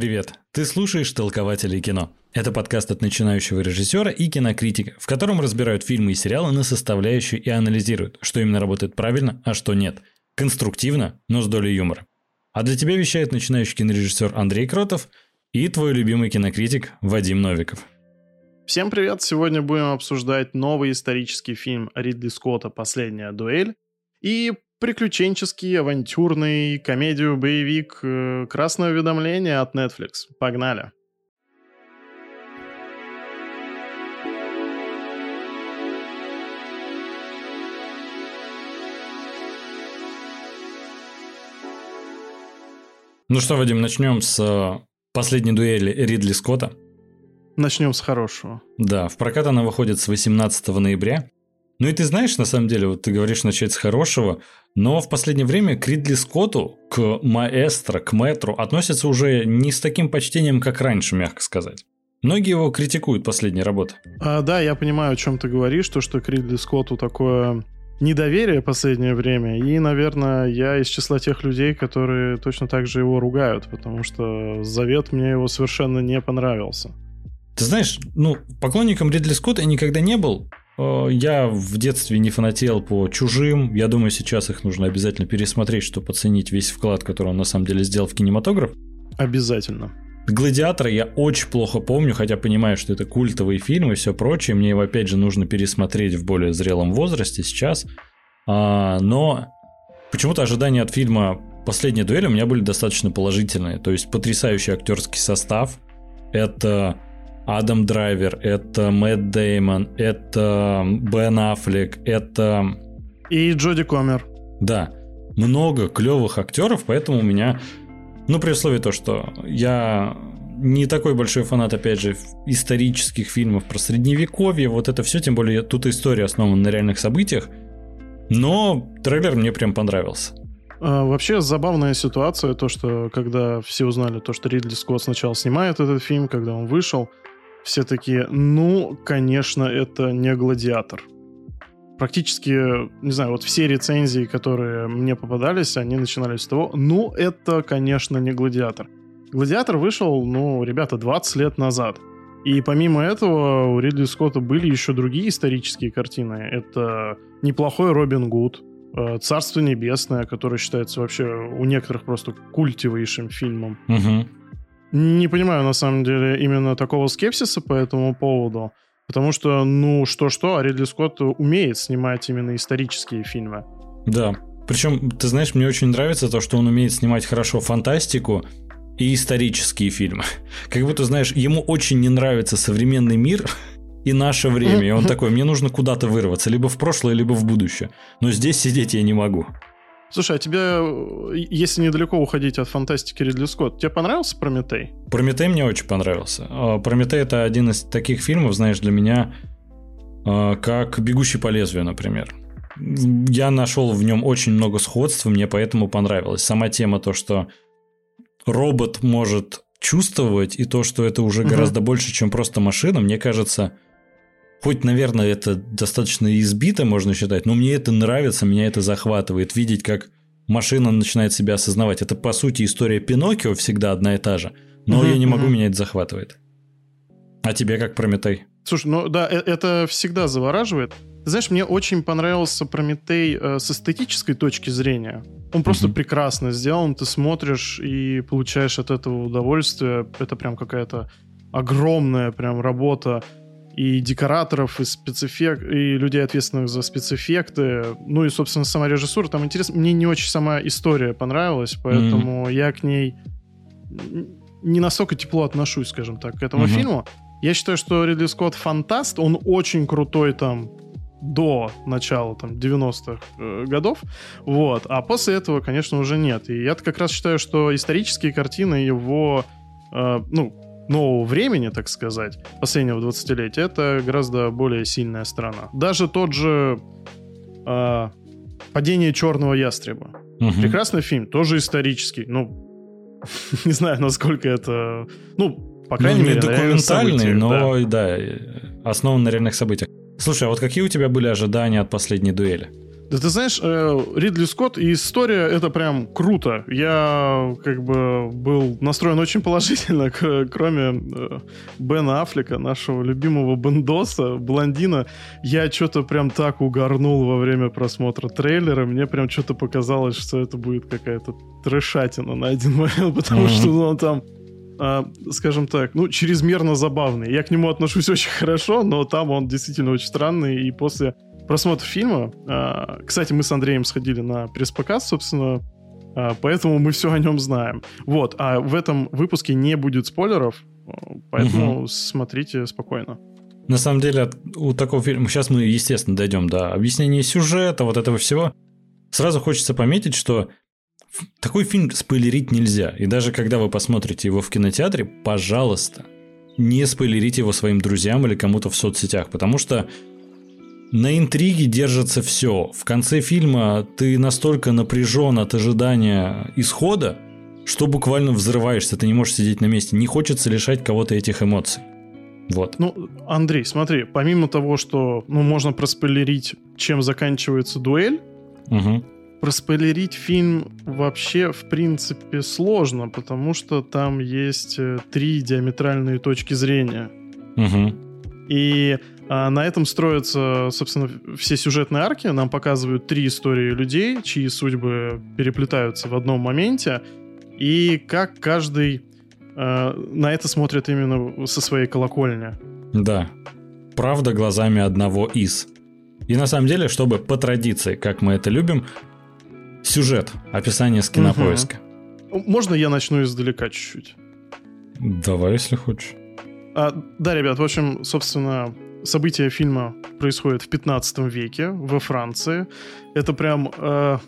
Привет! Ты слушаешь «Толкователей кино». Это подкаст от начинающего режиссера и кинокритика, в котором разбирают фильмы и сериалы на составляющие и анализируют, что именно работает правильно, а что нет. Конструктивно, но с долей юмора. А для тебя вещает начинающий кинорежиссер Андрей Кротов и твой любимый кинокритик Вадим Новиков. Всем привет! Сегодня будем обсуждать новый исторический фильм Ридли Скотта «Последняя дуэль» и приключенческий, авантюрный, комедию, боевик, э, красное уведомление от Netflix. Погнали! Ну что, Вадим, начнем с э, последней дуэли Ридли Скотта. Начнем с хорошего. Да, в прокат она выходит с 18 ноября. Ну и ты знаешь, на самом деле, вот ты говоришь начать с хорошего, но в последнее время к Ридли Скотту, к маэстро, к мэтру относятся уже не с таким почтением, как раньше, мягко сказать. Многие его критикуют последние работы. А, да, я понимаю, о чем ты говоришь, то, что к Ридли Скотту такое недоверие в последнее время. И, наверное, я из числа тех людей, которые точно так же его ругают, потому что «Завет» мне его совершенно не понравился. Ты знаешь, ну, поклонником Ридли Скотта я никогда не был, я в детстве не фанател по чужим. Я думаю, сейчас их нужно обязательно пересмотреть, чтобы оценить весь вклад, который он на самом деле сделал в кинематограф. Обязательно. Гладиатора я очень плохо помню, хотя понимаю, что это культовый фильм и все прочее. Мне его опять же нужно пересмотреть в более зрелом возрасте сейчас. А, но почему-то ожидания от фильма «Последняя дуэль» у меня были достаточно положительные. То есть потрясающий актерский состав. Это Адам Драйвер, это Мэтт Деймон, это Бен Аффлек, это... И Джоди Комер. Да, много клевых актеров, поэтому у меня... Ну, при условии то, что я не такой большой фанат, опять же, исторических фильмов про средневековье, вот это все, тем более тут история основана на реальных событиях, но трейлер мне прям понравился. А, вообще забавная ситуация, то, что когда все узнали то, что Ридли Скотт сначала снимает этот фильм, когда он вышел, все такие, ну, конечно, это не гладиатор. Практически, не знаю, вот все рецензии, которые мне попадались, они начинались с того, ну, это, конечно, не гладиатор. Гладиатор вышел, ну, ребята, 20 лет назад. И помимо этого у Ридли Скотта были еще другие исторические картины. Это неплохой Робин Гуд, э, Царство Небесное, которое считается вообще у некоторых просто культивейшим фильмом. Угу. Не понимаю, на самом деле, именно такого скепсиса по этому поводу. Потому что, ну, что-что, а Ридли Скотт умеет снимать именно исторические фильмы. Да. Причем, ты знаешь, мне очень нравится то, что он умеет снимать хорошо фантастику и исторические фильмы. Как будто, знаешь, ему очень не нравится современный мир и наше время. И он такой, мне нужно куда-то вырваться, либо в прошлое, либо в будущее. Но здесь сидеть я не могу. Слушай, а тебе, э, если недалеко уходить от фантастики Ридли Скотт, тебе понравился Прометей? Прометей мне очень понравился. А, Прометей это один из таких фильмов, знаешь, для меня, а, как Бегущий по лезвию, например. Я нашел в нем очень много сходств, мне поэтому понравилось. Сама тема то, что робот может чувствовать, и то, что это уже угу. гораздо больше, чем просто машина, мне кажется, Хоть, наверное, это достаточно избито, можно считать, но мне это нравится, меня это захватывает. Видеть, как машина начинает себя осознавать. Это, по сути, история Пиноккио всегда одна и та же. Но угу, я не могу, угу. меня это захватывает. А тебе как Прометей? Слушай, ну да, э, это всегда завораживает. Ты знаешь, мне очень понравился Прометей э, с эстетической точки зрения. Он просто mm прекрасно сделан, ты смотришь и получаешь от этого удовольствие. Это прям какая-то огромная прям работа и декораторов, и спецэффект, и людей, ответственных за спецэффекты. Ну и, собственно, сама режиссура. Там интересно. Мне не очень сама история понравилась, поэтому mm я к ней не настолько тепло отношусь, скажем так, к этому mm-hmm. фильму. Я считаю, что Ридли Скотт фантаст, он очень крутой там до начала там 90-х э, годов, вот, а после этого, конечно, уже нет. И я как раз считаю, что исторические картины его, э, ну, нового времени, так сказать, последнего 20-летия, это гораздо более сильная страна. Даже тот же э, «Падение черного ястреба». Угу. Прекрасный фильм, тоже исторический. Ну, не знаю, насколько это... Ну, по крайней ну, мере, документальный, но да. да, основан на реальных событиях. Слушай, а вот какие у тебя были ожидания от последней дуэли? Да ты знаешь, э, Ридли Скотт и история это прям круто. Я как бы был настроен очень положительно, кроме э, Бена Аффлека, нашего любимого Бендоса, блондина. Я что-то прям так угорнул во время просмотра трейлера. Мне прям что-то показалось, что это будет какая-то трешатина на один момент, потому mm-hmm. что он там а, скажем так, ну, чрезмерно забавный. Я к нему отношусь очень хорошо, но там он действительно очень странный, и после просмотр фильма. А, кстати, мы с Андреем сходили на пресс-показ, собственно, а, поэтому мы все о нем знаем. Вот, а в этом выпуске не будет спойлеров, поэтому угу. смотрите спокойно. На самом деле, у такого фильма, сейчас мы, естественно, дойдем до объяснения сюжета, вот этого всего. Сразу хочется пометить, что такой фильм спойлерить нельзя. И даже когда вы посмотрите его в кинотеатре, пожалуйста, не спойлерите его своим друзьям или кому-то в соцсетях, потому что на интриге держится все. В конце фильма ты настолько напряжен от ожидания исхода, что буквально взрываешься, ты не можешь сидеть на месте. Не хочется лишать кого-то этих эмоций. Вот. Ну, Андрей, смотри, помимо того, что ну, можно проспойлерить, чем заканчивается дуэль, угу. проспойлерить фильм вообще, в принципе, сложно, потому что там есть э, три диаметральные точки зрения. Угу. И а на этом строятся, собственно, все сюжетные арки. Нам показывают три истории людей, чьи судьбы переплетаются в одном моменте. И как каждый э, на это смотрит именно со своей колокольни. Да. Правда глазами одного из. И на самом деле, чтобы по традиции, как мы это любим, сюжет, описание с кинопоиска. Угу. Можно я начну издалека чуть-чуть? Давай, если хочешь. А, да, ребят, в общем, собственно, События фильма происходят в 15 веке во Франции. Это прям э,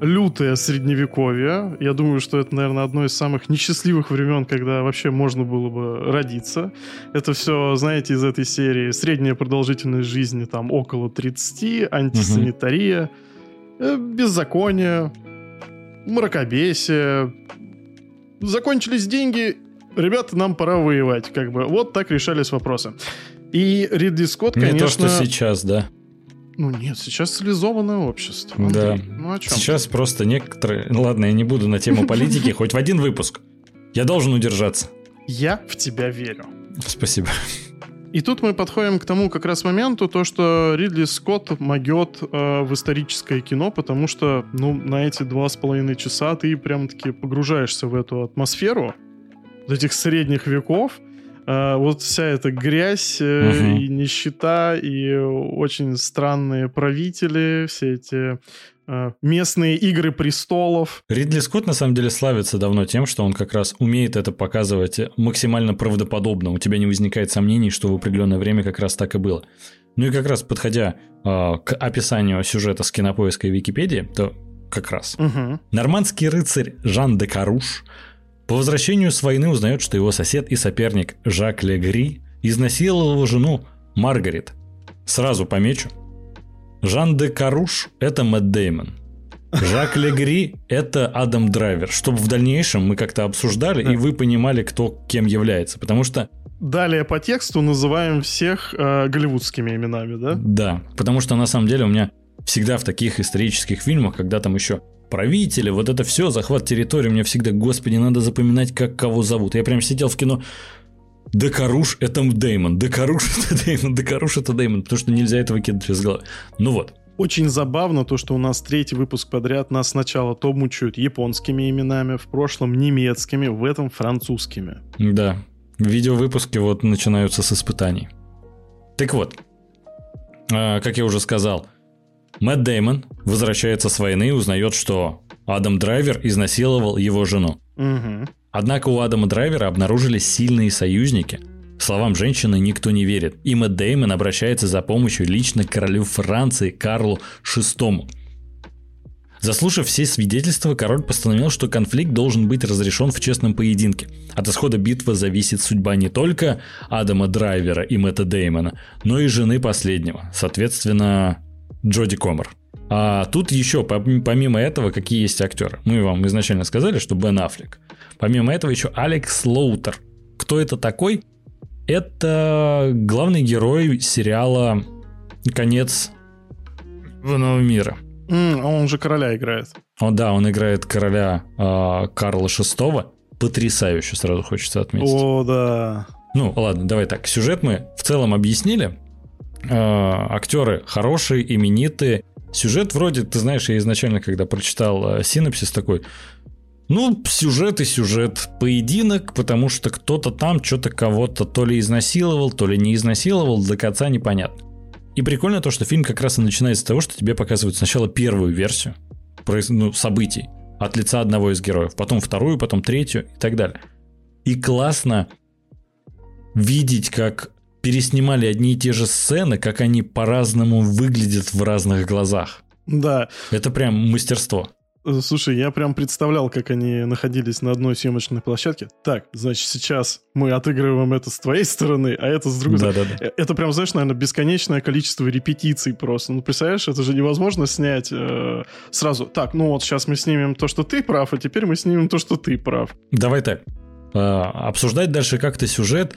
лютое средневековье. Я думаю, что это, наверное, одно из самых несчастливых времен, когда вообще можно было бы родиться. Это все, знаете, из этой серии средняя продолжительность жизни там около 30, антисанитария, э, беззаконие, мракобесие. Закончились деньги, ребята, нам пора воевать. Как бы вот так решались вопросы. И Ридли Скотт, конечно... Не то, что сейчас, да. Ну нет, сейчас цивилизованное общество. Андрей. Да. Ну, о чем сейчас просто некоторые... Ладно, я не буду на тему политики, хоть в один выпуск. Я должен удержаться. Я в тебя верю. Спасибо. И тут мы подходим к тому как раз моменту, то, что Ридли Скотт могет э, в историческое кино, потому что, ну, на эти два с половиной часа ты прям-таки погружаешься в эту атмосферу этих средних веков, а, вот вся эта грязь угу. и нищета, и очень странные правители, все эти а, местные игры престолов. Ридли Скотт на самом деле славится давно тем, что он как раз умеет это показывать максимально правдоподобно. У тебя не возникает сомнений, что в определенное время как раз так и было. Ну и как раз подходя э, к описанию сюжета с кинопоиска и Википедии, то как раз. Угу. Нормандский рыцарь Жан де Каруш по возвращению с войны узнает, что его сосед и соперник Жак Легри изнасиловал его жену Маргарет. Сразу помечу. Жан де Каруш – это Мэтт Деймон. Жак Легри – это Адам Драйвер. Чтобы в дальнейшем мы как-то обсуждали, да. и вы понимали, кто кем является. Потому что Далее по тексту называем всех э, голливудскими именами, да? Да, потому что на самом деле у меня всегда в таких исторических фильмах, когда там еще правители, вот это все, захват территории, мне всегда, господи, надо запоминать, как кого зовут. Я прям сидел в кино, Декаруш это Деймон, Декаруш это Деймон, Декаруш это Деймон, потому что нельзя этого кидать из головы. Ну вот. Очень забавно то, что у нас третий выпуск подряд нас сначала то мучают японскими именами, в прошлом немецкими, в этом французскими. Да. Видеовыпуски вот начинаются с испытаний. Так вот, а, как я уже сказал, Мэтт Деймон возвращается с войны и узнает, что Адам Драйвер изнасиловал его жену. Угу. Однако у Адама Драйвера обнаружились сильные союзники. Словам женщины никто не верит, и Мэтт Деймон обращается за помощью лично к королю Франции Карлу VI. Заслушав все свидетельства, король постановил, что конфликт должен быть разрешен в честном поединке. От исхода битвы зависит судьба не только Адама Драйвера и Мэтта Деймона, но и жены последнего, соответственно, Джоди Комер. А тут еще, помимо этого, какие есть актеры? Мы вам изначально сказали, что Бен Аффлек. Помимо этого еще Алекс Лоутер. Кто это такой? Это главный герой сериала «Конец нового мира». Mm, он же короля играет. О, да, он играет короля э, Карла VI. Потрясающе, сразу хочется отметить. О, да. Ну, ладно, давай так. Сюжет мы в целом объяснили. Э, актеры хорошие, именитые. Сюжет вроде, ты знаешь, я изначально, когда прочитал э, синопсис такой, ну, сюжет и сюжет. Поединок, потому что кто-то там что-то кого-то то ли изнасиловал, то ли не изнасиловал, до конца непонятно. И прикольно то, что фильм как раз и начинается с того, что тебе показывают сначала первую версию ну, событий от лица одного из героев, потом вторую, потом третью и так далее. И классно видеть, как переснимали одни и те же сцены, как они по-разному выглядят в разных глазах. Да. Это прям мастерство. Слушай, я прям представлял, как они находились на одной съемочной площадке. Так, значит, сейчас мы отыгрываем это с твоей стороны, а это с другой да, стороны. Да, да. Это прям, знаешь, наверное, бесконечное количество репетиций просто. Ну, представляешь, это же невозможно снять э, сразу. Так, ну вот сейчас мы снимем то, что ты прав, а теперь мы снимем то, что ты прав. Давай так. Э, обсуждать дальше как-то сюжет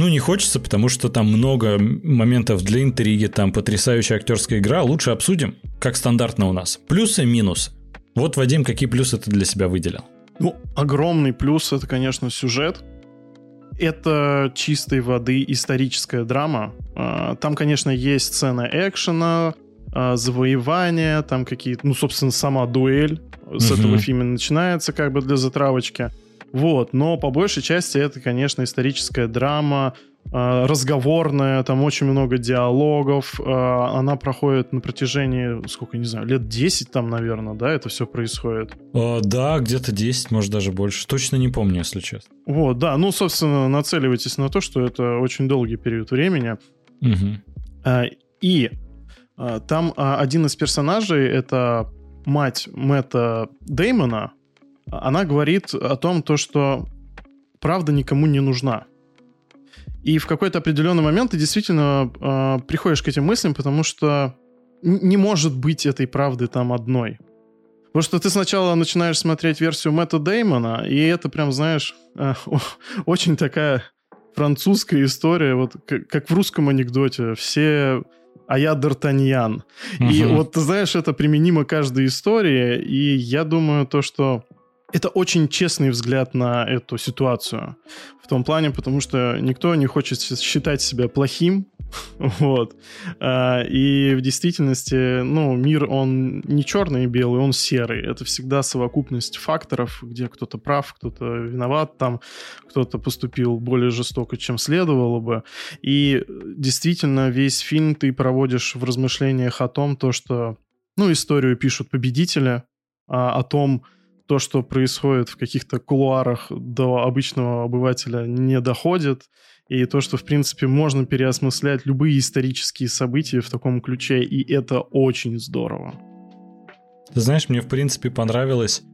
ну, не хочется, потому что там много моментов для интриги, там потрясающая актерская игра. Лучше обсудим, как стандартно у нас. Плюсы, минусы. Вот, Вадим, какие плюсы ты для себя выделил? Ну, огромный плюс — это, конечно, сюжет. Это чистой воды историческая драма. А, там, конечно, есть сцена экшена, а, завоевания, там какие-то, ну, собственно, сама дуэль с угу. этого фильма начинается как бы для затравочки. Вот, но по большей части это, конечно, историческая драма, э, разговорная, там очень много диалогов, э, она проходит на протяжении, сколько, не знаю, лет 10 там, наверное, да, это все происходит? Э, да, где-то 10, может даже больше, точно не помню, если честно. Вот, да, ну, собственно, нацеливайтесь на то, что это очень долгий период времени. Угу. И там один из персонажей, это мать Мэтта Деймона, она говорит о том, то, что правда никому не нужна. И в какой-то определенный момент ты действительно э, приходишь к этим мыслям, потому что не может быть этой правды там одной. Потому что ты сначала начинаешь смотреть версию Мэтта Деймона, и это прям, знаешь, э, очень такая французская история, вот как, как в русском анекдоте. Все а я Д'Артаньян. Угу. И вот, ты знаешь, это применимо каждой истории, и я думаю то, что это очень честный взгляд на эту ситуацию. В том плане, потому что никто не хочет считать себя плохим, вот. А, и в действительности, ну, мир, он не черный и белый, он серый. Это всегда совокупность факторов, где кто-то прав, кто-то виноват там, кто-то поступил более жестоко, чем следовало бы. И действительно, весь фильм ты проводишь в размышлениях о том, то, что, ну, историю пишут победители, а, о том, то, что происходит в каких-то кулуарах до обычного обывателя не доходит, и то, что, в принципе, можно переосмыслять любые исторические события в таком ключе, и это очень здорово. Ты знаешь, мне, в принципе, понравилось,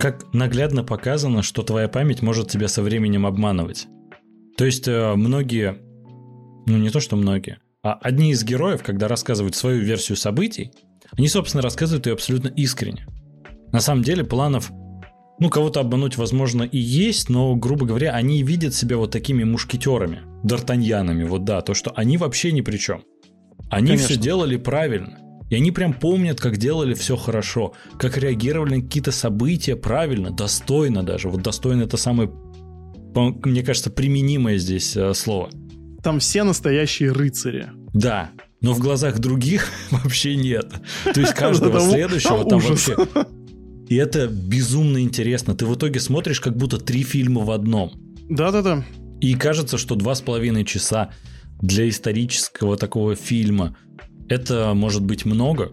как наглядно показано, что твоя память может тебя со временем обманывать. То есть э, многие, ну не то что многие, а одни из героев, когда рассказывают свою версию событий, они, собственно, рассказывают ее абсолютно искренне. На самом деле планов, ну, кого-то обмануть, возможно, и есть, но, грубо говоря, они видят себя вот такими мушкетерами, д'Артаньянами, вот да, то, что они вообще ни при чем. Они Конечно. все делали правильно. И они прям помнят, как делали все хорошо, как реагировали на какие-то события правильно, достойно даже. Вот достойно это самое, мне кажется, применимое здесь э, слово. Там все настоящие рыцари. Да, но в глазах других вообще нет. То есть каждого следующего там вообще и это безумно интересно. Ты в итоге смотришь как будто три фильма в одном. Да-да-да. И кажется, что два с половиной часа для исторического такого фильма это может быть много,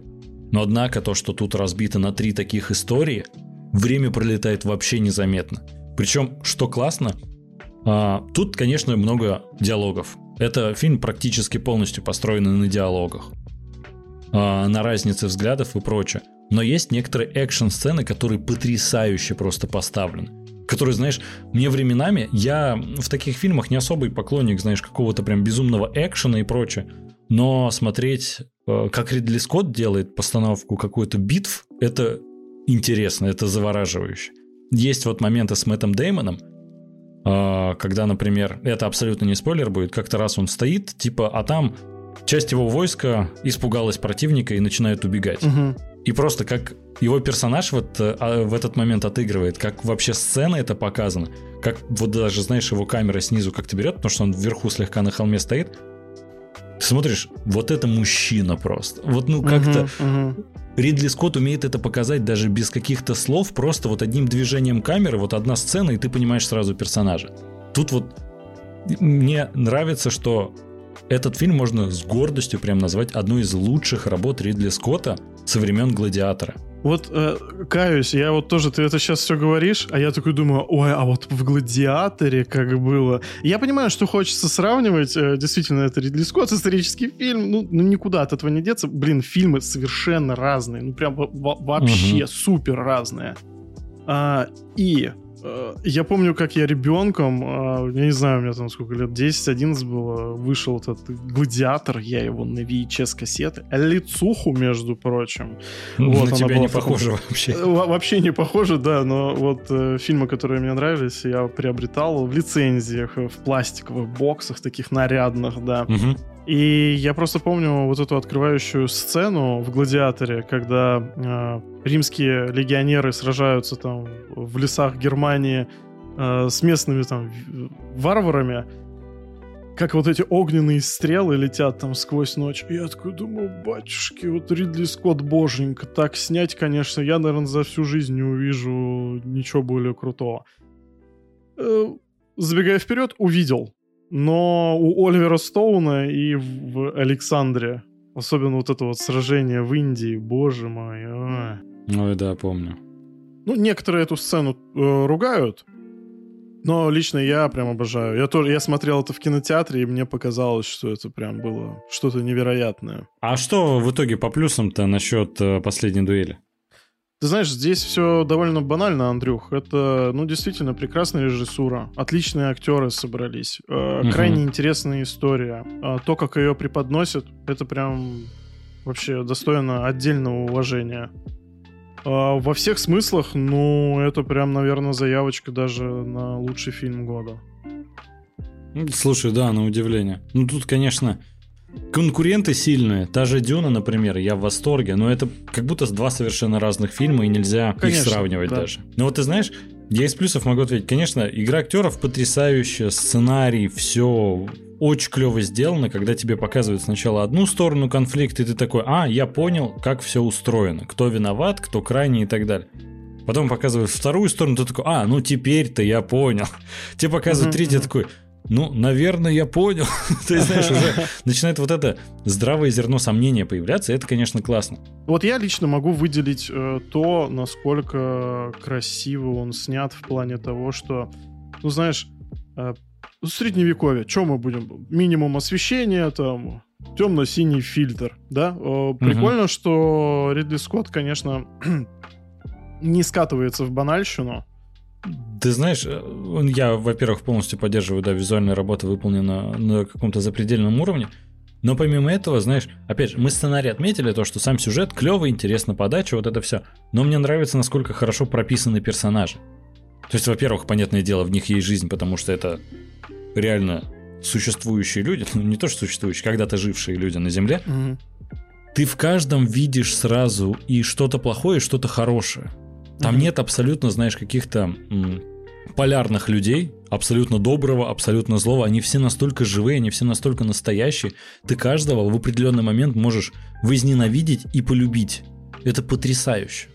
но однако то, что тут разбито на три таких истории, время пролетает вообще незаметно. Причем, что классно, а, тут, конечно, много диалогов. Это фильм практически полностью построен на диалогах, а, на разнице взглядов и прочее. Но есть некоторые экшн-сцены, которые потрясающе просто поставлены. Которые, знаешь, мне временами, я в таких фильмах не особый поклонник, знаешь, какого-то прям безумного экшена и прочее. Но смотреть, э, как Ридли Скотт делает постановку какой-то битв, это интересно, это завораживающе. Есть вот моменты с Мэттом Деймоном, э, когда, например, это абсолютно не спойлер будет, как-то раз он стоит, типа, а там часть его войска испугалась противника и начинает убегать. Мгм. И просто как его персонаж вот э, а, в этот момент отыгрывает, как вообще сцена это показана, как вот даже, знаешь, его камера снизу как-то берет, потому что он вверху слегка на холме стоит. Ты смотришь, вот это мужчина просто. Вот ну как-то Мгм, мгм. Ридли Скотт умеет это показать даже без каких-то слов, просто вот одним движением камеры, вот одна сцена, и ты понимаешь сразу персонажа. Тут вот мне нравится, что этот фильм можно с гордостью прям назвать одной из лучших работ Ридли Скотта со времен «Гладиатора». Вот э, каюсь, я вот тоже, ты это сейчас все говоришь, а я такой думаю, ой, а вот в «Гладиаторе» как было. Я понимаю, что хочется сравнивать, э, действительно, это Ридли Скотт, исторический фильм, ну, ну никуда от этого не деться. Блин, фильмы совершенно разные, ну прям во- во- вообще Мгм. супер разные. А, и я помню, как я ребенком, а, я не знаю, у меня там сколько лет, 10-11 было, вышел этот «Гладиатор», я его на VHS кассеты, лицуху, между прочим, Вот На тебя не похоже вообще. Э, во- Вообще не похоже, да, но вот э, фильмы, которые мне нравились, я приобретал в лицензиях, э, в пластиковых боксах, таких нарядных, да. Мгм. И я просто помню вот эту открывающую сцену в «Гладиаторе», когда э, римские легионеры сражаются там в лесах Германии э, с местными там варварами, как вот эти огненные стрелы летят там сквозь ночь. И я такой думаю, батюшки, вот Ридли Скотт боженька, так снять, конечно, я, наверное, за всю жизнь не увижу ничего более крутого. Э, Забегая вперед, увидел. Но у Оливера Стоуна и в в Александре, особенно вот это вот сражение в Индии, боже мой. а. Ой, да, помню. Ну, некоторые эту сцену э, ругают, но лично я прям обожаю. Я тоже, я смотрел это в кинотеатре, и мне показалось, что это прям было что-то невероятное. А что в итоге по плюсам-то насчет э, последней дуэли? Ты знаешь, здесь все довольно банально, Андрюх. Это, ну, действительно прекрасная режиссура. Отличные актеры собрались. э, Мгм. Крайне интересная история. А То, как ее преподносят, это прям вообще достойно отдельного уважения. А Во всех смыслах, ну, это прям, наверное, заявочка даже на лучший фильм года. Ну, Слушай, да, на удивление. Ну, тут, конечно, конкуренты сильные. Та же Дюна, например, я в восторге, но это как будто два совершенно разных фильма, и нельзя Конечно, их сравнивать да. даже. Но вот ты знаешь, я из плюсов могу ответить. Конечно, игра актеров потрясающая, сценарий, все очень клево сделано, когда тебе показывают сначала одну сторону конфликта, и ты такой, а, я понял, как все устроено, кто виноват, кто крайний и так далее. Потом показывают вторую сторону, ты такой, а, ну теперь-то я понял. Тебе показывают Мгм, третью, такой, ну, наверное, я понял. Есть, знаешь, уже начинает вот это здравое зерно сомнения появляться, и это, конечно, классно. Вот я лично могу выделить э, то, насколько красиво он снят в плане того, что, ну знаешь, э, средневековье, что мы будем? Минимум освещения, там, темно-синий фильтр, да? Э, прикольно, что Ридли Скотт, конечно, не скатывается в банальщину. Ты знаешь, э, я, во-первых, полностью поддерживаю, да, визуальная работа выполнена на каком-то запредельном уровне, но помимо этого, знаешь, опять же, мы сценарий отметили то, что сам сюжет клевый, интересно подача, вот это все. Но мне нравится, насколько хорошо прописаны персонажи. То есть, во-первых, понятное дело, в них есть жизнь, потому что это реально существующие люди, ну не то, что существующие, когда-то жившие люди на Земле, ты в каждом видишь сразу и что-то плохое, и что-то хорошее. Там Мгм. нет абсолютно, знаешь, каких-то полярных людей, абсолютно доброго, абсолютно злого. Они все настолько живые, они все настолько настоящие. Ты каждого в определенный момент можешь возненавидеть и полюбить. Это потрясающе.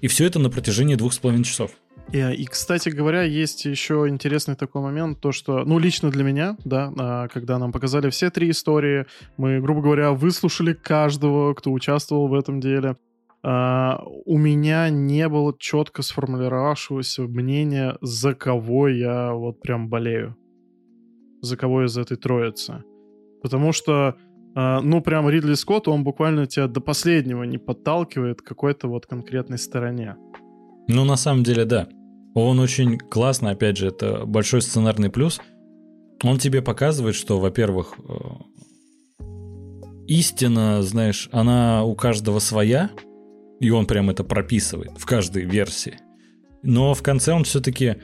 И все это на протяжении двух с половиной часов. И, и, кстати говоря, есть еще интересный такой момент, то что, ну, лично для меня, да, а, когда нам показали все три истории, мы, грубо говоря, выслушали каждого, кто участвовал в этом деле, а, у меня не было четко сформулировавшегося мнения, за кого я вот прям болею. За кого из этой троицы. Потому что, а, ну, прям Ридли Скотт, он буквально тебя до последнего не подталкивает к какой-то вот конкретной стороне. Ну, на самом деле, да. Он очень классно, опять же, это большой сценарный плюс. Он тебе показывает, что, во-первых, э, истина, знаешь, она у каждого своя, и он прям это прописывает в каждой версии. Но в конце он все-таки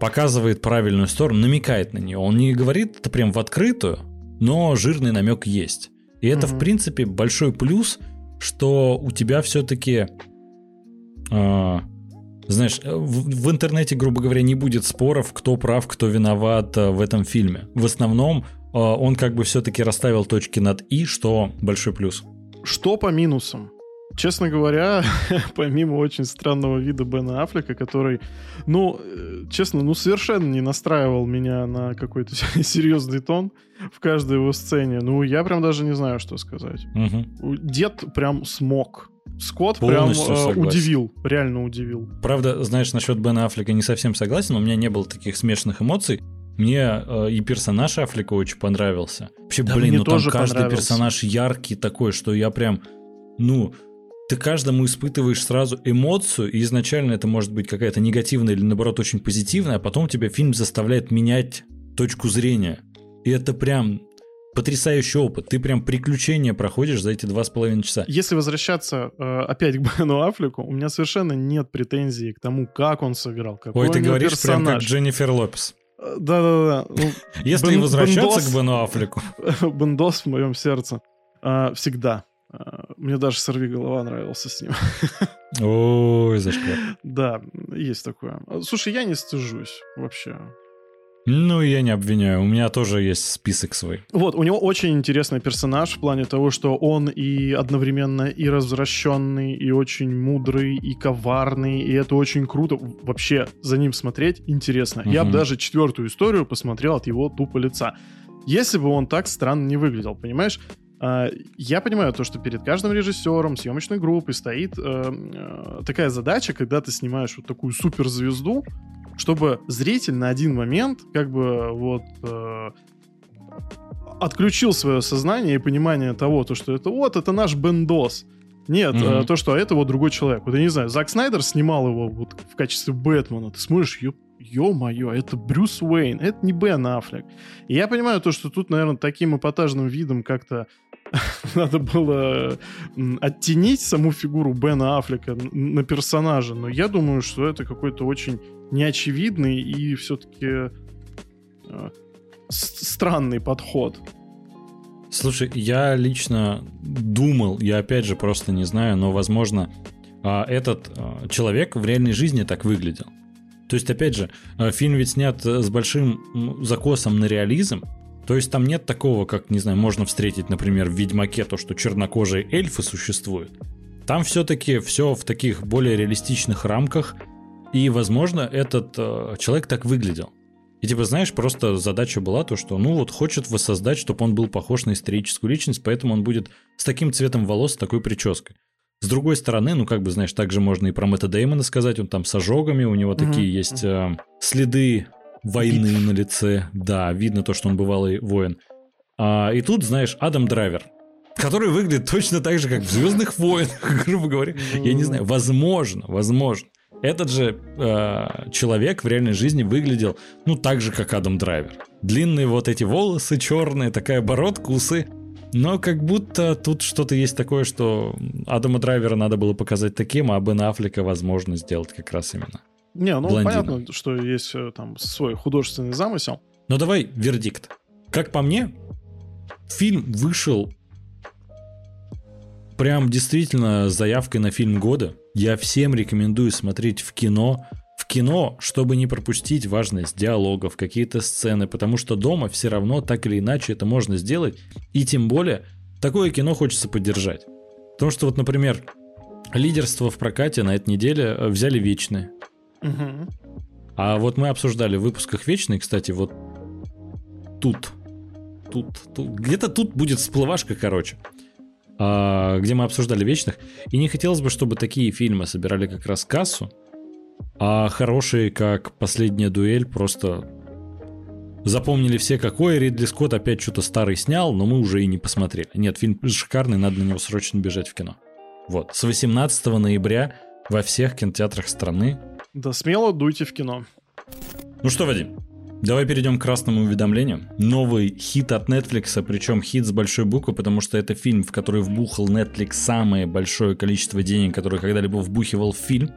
показывает правильную сторону, намекает на нее. Он не говорит это прям в открытую, но жирный намек есть. И это, угу. в принципе, большой плюс, что у тебя все-таки, э, знаешь, в, в интернете, грубо говоря, не будет споров, кто прав, кто виноват э, в этом фильме. В основном э, он как бы все-таки расставил точки над «и», что большой плюс. Что по минусам? Честно говоря, помимо очень странного вида Бена Аффлека, который, ну, э, честно, ну, совершенно не настраивал меня на какой-то серьезный тон в каждой его сцене, ну, я прям даже не знаю, что сказать. Угу. Дед прям смог. Скотт Полностью прям э, удивил, реально удивил. Правда, знаешь, насчет Бена Аффлека не совсем согласен, у меня не было таких смешанных эмоций. Мне э, и персонаж Аффлека очень понравился. Вообще, да, блин, ну там каждый персонаж яркий такой, что я прям, ну, ты каждому испытываешь сразу эмоцию, и изначально это может быть какая-то негативная или наоборот очень позитивная, а потом тебя фильм заставляет менять точку зрения. И это прям потрясающий опыт. Ты прям приключения проходишь за эти два с половиной часа. Если возвращаться э, опять к Бену Аффлеку, у меня совершенно нет претензий к тому, как он сыграл, какой Ой, ты говоришь персонаж. прям как Дженнифер Лопес. Э, да-да-да. Ну, Если Бен, возвращаться Бендос, к Бену Аффлеку. Бендос в моем сердце. А, всегда. А, мне даже «Сорви голова» нравился с ним. Ой, зашквар. Да, есть такое. Слушай, я не стыжусь вообще. Ну, я не обвиняю. У меня тоже есть список свой. Вот, у него очень интересный персонаж в плане того, что он и одновременно и развращенный, и очень мудрый, и коварный, и это очень круто. Вообще, за ним смотреть интересно. Угу. Я бы даже четвертую историю посмотрел от его тупо лица. Если бы он так странно не выглядел, понимаешь? А, я понимаю то, что перед каждым режиссером съемочной группы стоит э, э, такая задача, когда ты снимаешь вот такую суперзвезду, чтобы зритель на один момент как бы вот э, отключил свое сознание и понимание того, то, что это вот, это наш Бендос. Нет, mm-hmm. то, что это вот другой человек. Вот я не знаю, Зак Снайдер снимал его вот в качестве Бэтмена. Ты смотришь, ё, ё-моё, это Брюс Уэйн, это не Бен Аффлек. И я понимаю то, что тут, наверное, таким эпатажным видом как-то надо было оттенить саму фигуру Бена Аффлека на персонажа, но я думаю, что это какой-то очень неочевидный и все-таки э, странный подход. Слушай, я лично думал, я опять же просто не знаю, но возможно а, этот а, человек в реальной жизни так выглядел. То есть, опять же, а, фильм ведь снят с большим закосом на реализм, то есть там нет такого, как, не знаю, можно встретить, например, в Ведьмаке, то, что чернокожие эльфы существуют. Там все-таки все в таких более реалистичных рамках, и, возможно, этот э, человек так выглядел. И типа, знаешь, просто задача была то, что, ну вот, хочет воссоздать, чтобы он был похож на историческую личность, поэтому он будет с таким цветом волос, с такой прической. С другой стороны, ну как бы, знаешь, также можно и про Мэтта Деймона сказать, он там с ожогами, у него mm-hmm. такие есть э, следы войны Битв. на лице. Да, видно то, что он бывалый воин. А, и тут, знаешь, Адам Драйвер, который выглядит точно так же, как в Звездных войнах, грубо говоря. Я не знаю, возможно, возможно. Этот же э, человек в реальной жизни выглядел, ну, так же, как Адам Драйвер. Длинные вот эти волосы черные, такая бородка, усы. Но как будто тут что-то есть такое, что Адама Драйвера надо было показать таким, а Бен Аффлека возможно сделать как раз именно. Не, ну блондина. понятно, что есть э, там свой художественный замысел. Ну давай вердикт. Как по мне, фильм вышел прям действительно заявкой на фильм года. Я всем рекомендую смотреть в кино. В кино, чтобы не пропустить важность диалогов, какие-то сцены, потому что дома все равно так или иначе это можно сделать. И тем более, такое кино хочется поддержать. Потому что вот, например, лидерство в прокате на этой неделе э, взяли вечные. Угу. А вот мы обсуждали в выпусках Вечной, кстати, вот тут, тут, тут где-то тут будет всплывашка, короче, где мы обсуждали Вечных. И не хотелось бы, чтобы такие фильмы собирали как раз кассу, а хорошие, как «Последняя дуэль», просто запомнили все, какой Ридли Скотт опять что-то старый снял, но мы уже и не посмотрели. Нет, фильм шикарный, надо на него срочно бежать в кино. Вот, с 18 ноября во всех кинотеатрах страны да смело дуйте в кино. Ну что, Вадим, давай перейдем к красному уведомлению. Новый хит от Netflix, причем хит с большой буквы, потому что это фильм, в который вбухал Netflix самое большое количество денег, которое когда-либо вбухивал в фильм.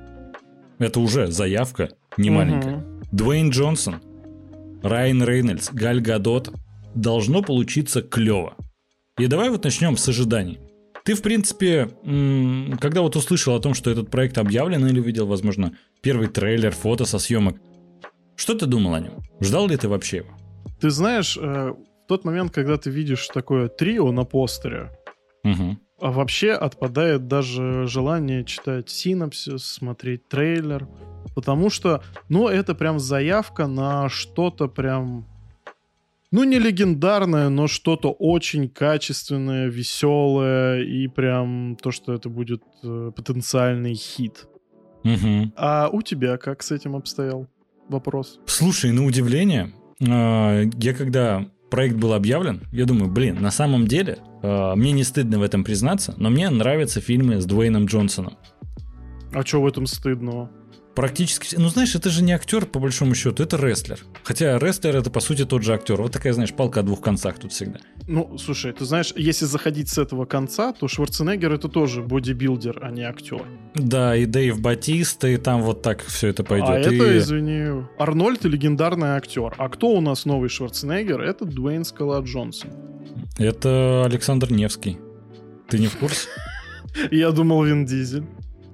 Это уже заявка не маленькая. Угу. Дуэйн Джонсон, Райан Рейнольдс, Галь Гадот, должно получиться клево. И давай вот начнем с ожиданий. Ты, в принципе, когда вот услышал о том, что этот проект объявлен или видел, возможно, первый трейлер, фото со съемок, что ты думал о нем? Ждал ли ты вообще его? Ты знаешь, э, в тот момент, когда ты видишь такое трио на постере, угу. а вообще отпадает даже желание читать синапсис, смотреть трейлер, потому что, ну, это прям заявка на что-то прям ну, не легендарное, но что-то очень качественное, веселое и прям то, что это будет э, потенциальный хит. Угу. А у тебя как с этим обстоял вопрос? Слушай, на удивление, э, я когда проект был объявлен, я думаю, блин, на самом деле, э, мне не стыдно в этом признаться, но мне нравятся фильмы с Дуэйном Джонсоном. А что в этом стыдного? Практически... Ну, знаешь, это же не актер, по большому счету, это рестлер. Хотя рестлер это, по сути, тот же актер. Вот такая, знаешь, палка о двух концах тут всегда. Ну, слушай, ты знаешь, если заходить с этого конца, то Шварценеггер это тоже бодибилдер, а не актер. Да, и Дэйв Батиста, и там вот так все это пойдет. А и... это, извини, Арнольд легендарный актер. А кто у нас новый Шварценеггер? Это Дуэйн Скала Джонсон. Это Александр Невский. Ты не в курсе? Я думал Вин Дизель.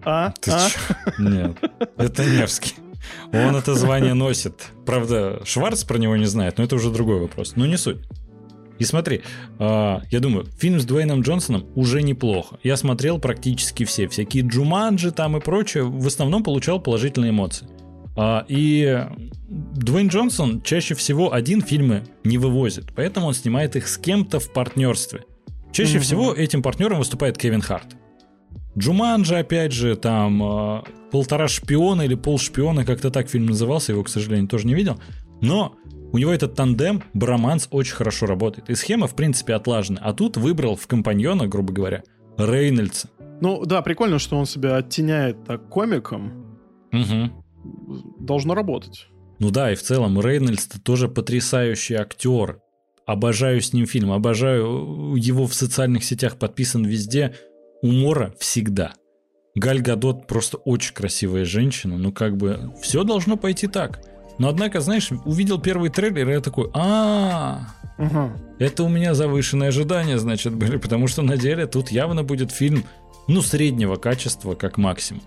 А? Ты а? Чё? Нет, это Невский. Он это звание носит. Правда, Шварц про него не знает, но это уже другой вопрос. Но не суть. И смотри, э, я думаю, фильм с Дуэйном Джонсоном уже неплохо. Я смотрел практически все, всякие Джуманджи там и прочее, в основном получал положительные эмоции. А, и Дуэйн Джонсон чаще всего один фильмы не вывозит, поэтому он снимает их с кем-то в партнерстве. Чаще mm всего этим партнером выступает Кевин Харт. Джуманджи, опять же, там э, полтора шпиона или пол шпиона, как-то так фильм назывался, его, к сожалению, тоже не видел. Но у него этот тандем, броманс очень хорошо работает. И схема, в принципе, отлажена. А тут выбрал в компаньона, грубо говоря, Рейнольдса. Ну да, прикольно, что он себя оттеняет так комиком. Угу. Должно работать. Ну да, и в целом Рейнольдс тоже потрясающий актер. Обожаю с ним фильм, обожаю его в социальных сетях, подписан везде умора всегда. Галь Гадот просто очень красивая женщина, ну как бы все должно пойти так. Но однако, знаешь, увидел первый трейлер, и я такой, а, это у меня завышенные ожидания, значит, были, потому что на деле тут явно будет фильм, ну, среднего качества, как максимум.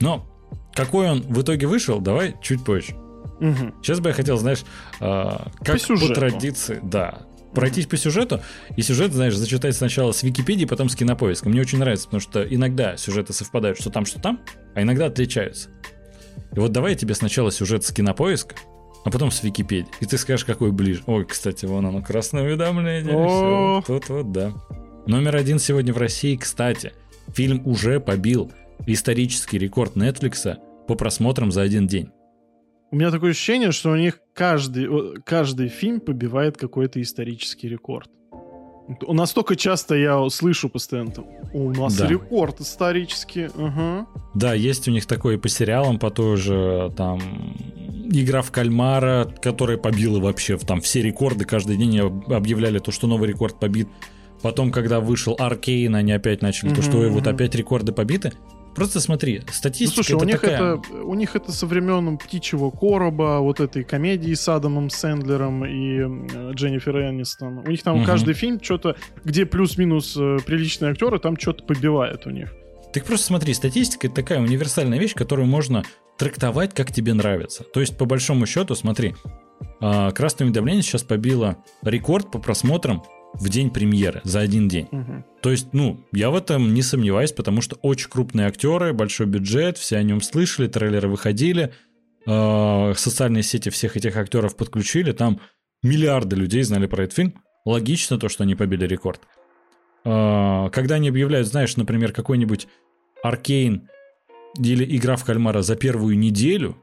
Но какой он в итоге вышел, давай чуть позже. Угу. Сейчас бы я хотел, знаешь, э, как по, по традиции, да, пройтись по сюжету, и сюжет, знаешь, зачитать сначала с Википедии, потом с кинопоиска. Мне очень нравится, потому что иногда сюжеты совпадают, что там, что там, а иногда отличаются. И вот давай я тебе сначала сюжет с кинопоиска, а потом с Википедии. И ты скажешь, какой ближе. Ой, кстати, вон оно, красное уведомление. Все, тут вот, да. Номер один сегодня в России, кстати. Фильм уже побил исторический рекорд Netflix по просмотрам за один день. У меня такое ощущение, что у них каждый, каждый фильм побивает какой-то исторический рекорд. Настолько часто я слышу постоянно, у нас да. рекорд исторический. Угу. Да, есть у них такое по сериалам, по той же там игра в кальмара, которая побила вообще там все рекорды. Каждый день объявляли то, что новый рекорд побит. Потом, когда вышел Аркейн, они опять начали угу, то, что угу. вот опять рекорды побиты. Просто смотри, статистика ну, слушай, это у них такая... это у них это со времен птичьего короба, вот этой комедии с Адамом Сэндлером и э, Дженнифер Энистон. У них там угу. каждый фильм что-то, где плюс-минус э, приличные актеры, там что-то побивает у них. Ты просто смотри, статистика это такая универсальная вещь, которую можно трактовать, как тебе нравится. То есть, по большому счету, смотри, а, красное уведомление сейчас побило рекорд по просмотрам в день премьеры, за один день. Угу. То есть, ну, я в этом не сомневаюсь, потому что очень крупные актеры, большой бюджет, все о нем слышали, трейлеры выходили, э, социальные сети всех этих актеров подключили, там миллиарды людей знали про этот фильм. Логично то, что они побили рекорд. Э, когда они объявляют, знаешь, например, какой-нибудь Аркейн или Игра в кальмара за первую неделю,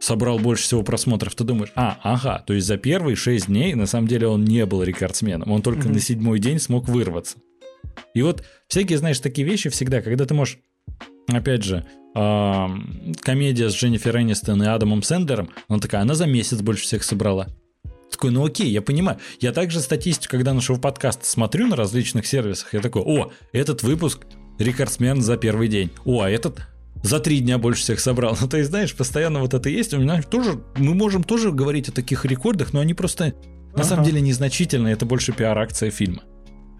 собрал больше всего просмотров, ты думаешь, а, ага, то есть за первые 6 дней на самом деле он не был рекордсменом, он только mm-hmm. на седьмой день смог вырваться. И вот всякие, знаешь, такие вещи всегда, когда ты можешь, опять же, комедия с Дженнифер Энистон и Адамом Сендером, она такая, она за месяц больше всех собрала. Такой, ну окей, я понимаю. Я также статистику, когда нашего подкаста смотрю на различных сервисах, я такой, о, этот выпуск рекордсмен за первый день. О, а этот за три дня больше всех собрал. Ну, то есть, знаешь, постоянно вот это есть. У меня тоже, мы можем тоже говорить о таких рекордах, но они просто На самом деле незначительно, это больше пиар-акция фильма.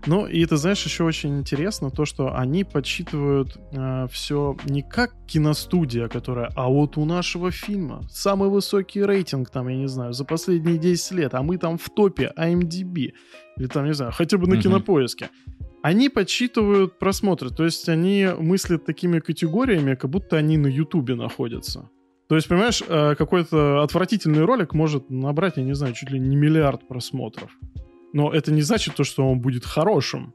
Ну, и ты знаешь, еще очень интересно то, что они подсчитывают э, все не как киностудия, которая, а вот у нашего фильма самый высокий рейтинг, там, я не знаю, за последние 10 лет, а мы там в топе IMDb, или там, не знаю, хотя бы на mm кинопоиске. Они подсчитывают просмотры, то есть они мыслят такими категориями, как будто они на Ютубе находятся. То есть, понимаешь, э, какой-то отвратительный ролик может набрать, я не знаю, чуть ли не миллиард просмотров. Но это не значит то, что он будет хорошим.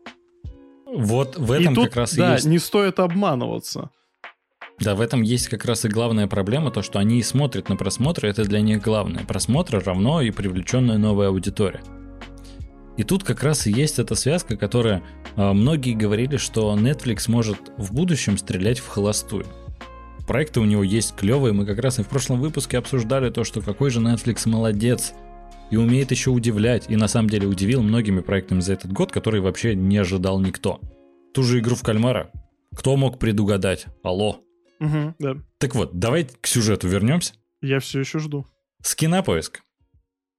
Вот в этом и тут, как раз да, и есть... не стоит обманываться. Да, в этом есть как раз и главная проблема, то, что они смотрят на просмотры, это для них главное. Просмотры равно и привлеченная новая аудитория. И тут как раз и есть эта связка, которая э, многие говорили, что Netflix может в будущем стрелять в холостую. Проекты у него есть клевые, мы как раз и в прошлом выпуске обсуждали то, что какой же Netflix молодец, и умеет еще удивлять, и на самом деле удивил многими проектами за этот год, который вообще не ожидал никто. Ту же игру в кальмара. Кто мог предугадать? Алло. Угу, да. Так вот, давай к сюжету вернемся. Я все еще жду. Скинопоиск.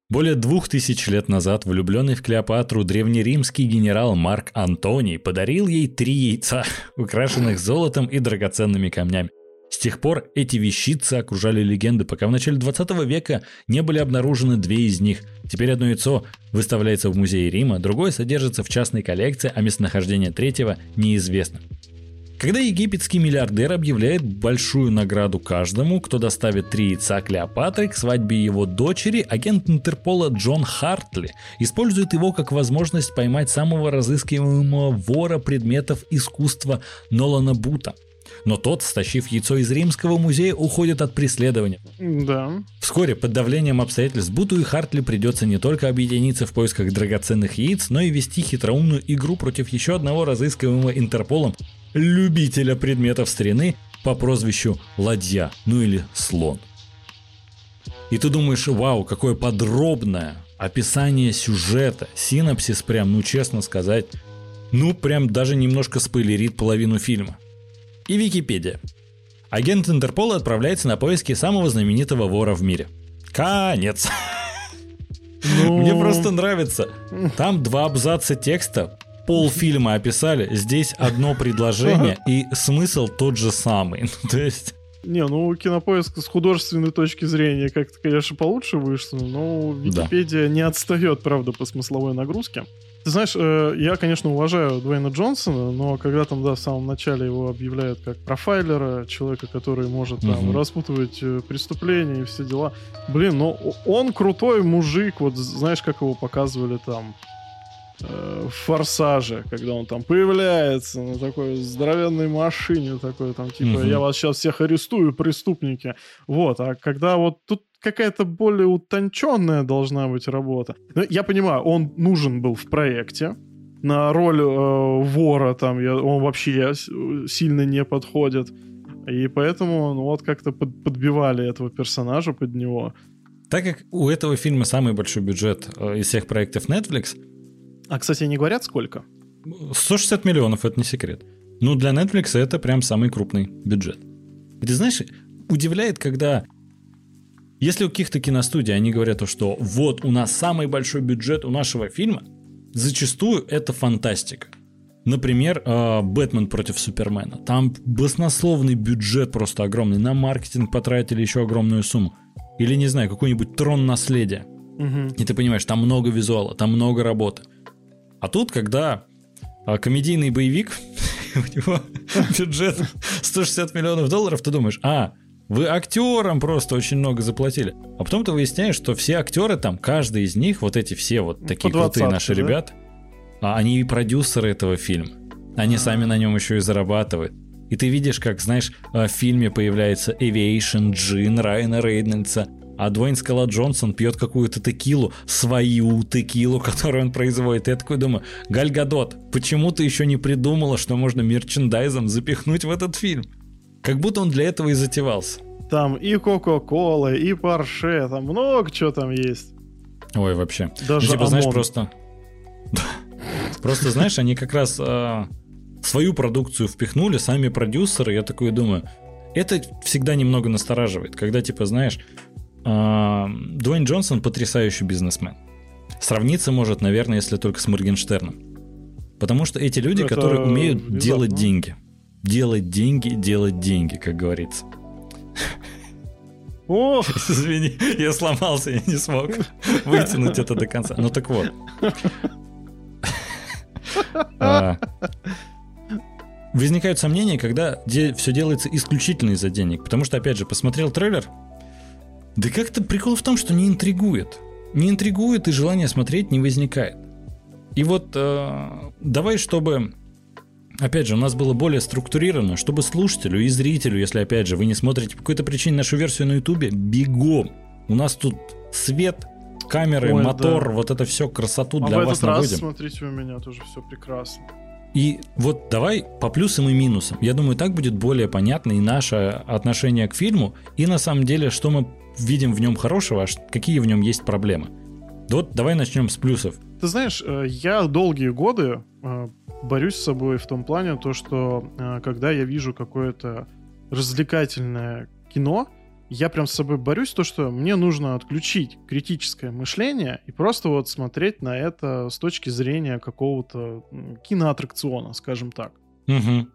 Более двух тысяч лет назад влюбленный в Клеопатру древнеримский генерал Марк Антоний подарил ей три яйца, украшенных золотом и драгоценными камнями. С тех пор эти вещицы окружали легенды, пока в начале 20 века не были обнаружены две из них. Теперь одно яйцо выставляется в музее Рима, другое содержится в частной коллекции, а местонахождение третьего неизвестно. Когда египетский миллиардер объявляет большую награду каждому, кто доставит три яйца Клеопатры к свадьбе его дочери, агент Интерпола Джон Хартли использует его как возможность поймать самого разыскиваемого вора предметов искусства Нолана Бута – но тот, стащив яйцо из Римского музея, уходит от преследования. Да. Вскоре под давлением обстоятельств Буту и Хартли придется не только объединиться в поисках драгоценных яиц, но и вести хитроумную игру против еще одного разыскиваемого Интерполом любителя предметов старины по прозвищу Ладья, ну или Слон. И ты думаешь, вау, какое подробное описание сюжета, синапсис прям, ну честно сказать, ну прям даже немножко спойлерит половину фильма и Википедия. Агент Интерпола отправляется на поиски самого знаменитого вора в мире. Конец. Ну... Мне просто нравится. Там два абзаца текста, полфильма описали, здесь одно предложение и смысл тот же самый. То есть... Не, ну кинопоиск с художественной точки зрения как-то, конечно, получше вышло, но Википедия да. не отстает, правда, по смысловой нагрузке. Ты знаешь, э, я, конечно, уважаю Дуэйна Джонсона, но когда там, да, в самом начале его объявляют как профайлера, человека, который может там угу. распутывать э, преступления и все дела. Блин, ну он крутой мужик, вот знаешь, как его показывали там в Форсаже, когда он там появляется на такой здоровенной машине, такой там, типа, угу. я вас сейчас всех арестую, преступники. Вот, а когда вот тут какая-то более утонченная должна быть работа. Но я понимаю, он нужен был в проекте. На роль э, вора там я, он вообще сильно не подходит. И поэтому ну, вот как-то под, подбивали этого персонажа под него. Так как у этого фильма самый большой бюджет э, из всех проектов Netflix. А, кстати, не говорят сколько? 160 миллионов, это не секрет. Ну, для Netflix это прям самый крупный бюджет. И ты знаешь, удивляет, когда если у каких-то киностудий они говорят, что вот у нас самый большой бюджет у нашего фильма, зачастую это фантастика. Например, э, «Бэтмен против Супермена». Там баснословный бюджет просто огромный. На маркетинг потратили еще огромную сумму. Или, не знаю, какой-нибудь «Трон наследия». Угу. И ты понимаешь, там много визуала, там много работы. А тут, когда э, комедийный боевик, у него бюджет 160 миллионов долларов, ты думаешь, а, вы актерам просто очень много заплатили. А потом ты выясняешь, что все актеры там, каждый из них, вот эти все вот такие крутые наши да? ребята, а они и продюсеры этого фильма. Они А-а-а. сами на нем еще и зарабатывают. И ты видишь, как, знаешь, в фильме появляется Aviation Джин Райана Рейнольдса, а Дуэйн Скала Джонсон пьет какую-то текилу, свою текилу, которую он производит. Я такой думаю, Галь Гадот, почему ты еще не придумала, что можно мерчендайзом запихнуть в этот фильм? Как будто он для этого и затевался. Там и Кока-Кола, и Порше, там много чего там есть. Ой, вообще. Даже ну, типа, ОМОН. знаешь, просто... Просто, знаешь, они как раз э, свою продукцию впихнули, сами продюсеры, я такой думаю, это всегда немного настораживает, когда, типа, знаешь, Дуэйн Джонсон потрясающий бизнесмен. Сравниться может, наверное, если только с Моргенштерном. Потому что эти люди, Это которые умеют внезапно. делать деньги. Делать деньги, делать деньги, как говорится. О! Извини, я сломался, я не смог вытянуть это до конца. Ну так вот. А, возникают сомнения, когда все делается исключительно из-за денег. Потому что, опять же, посмотрел трейлер, да как-то прикол в том, что не интригует. Не интригует и желание смотреть не возникает. И вот э, давай, чтобы опять же, у нас было более структурировано, чтобы слушателю и зрителю, если, опять же, вы не смотрите по какой-то причине нашу версию на Ютубе, бегом. У нас тут свет, камеры, Ой, мотор, да. вот это все красоту а для вас наводим. раз, смотрите, у меня тоже все прекрасно. И вот давай по плюсам и минусам. Я думаю, так будет более понятно и наше отношение к фильму, и на самом деле, что мы видим в нем хорошего, а какие в нем есть проблемы. Вот давай начнем с плюсов. Ты знаешь, э, я долгие годы э, борюсь с собой в том плане, то, что э, когда я вижу какое-то развлекательное кино, я прям с собой борюсь, то, что мне нужно отключить критическое мышление и просто вот смотреть на это с точки зрения какого-то киноаттракциона, скажем так. Угу.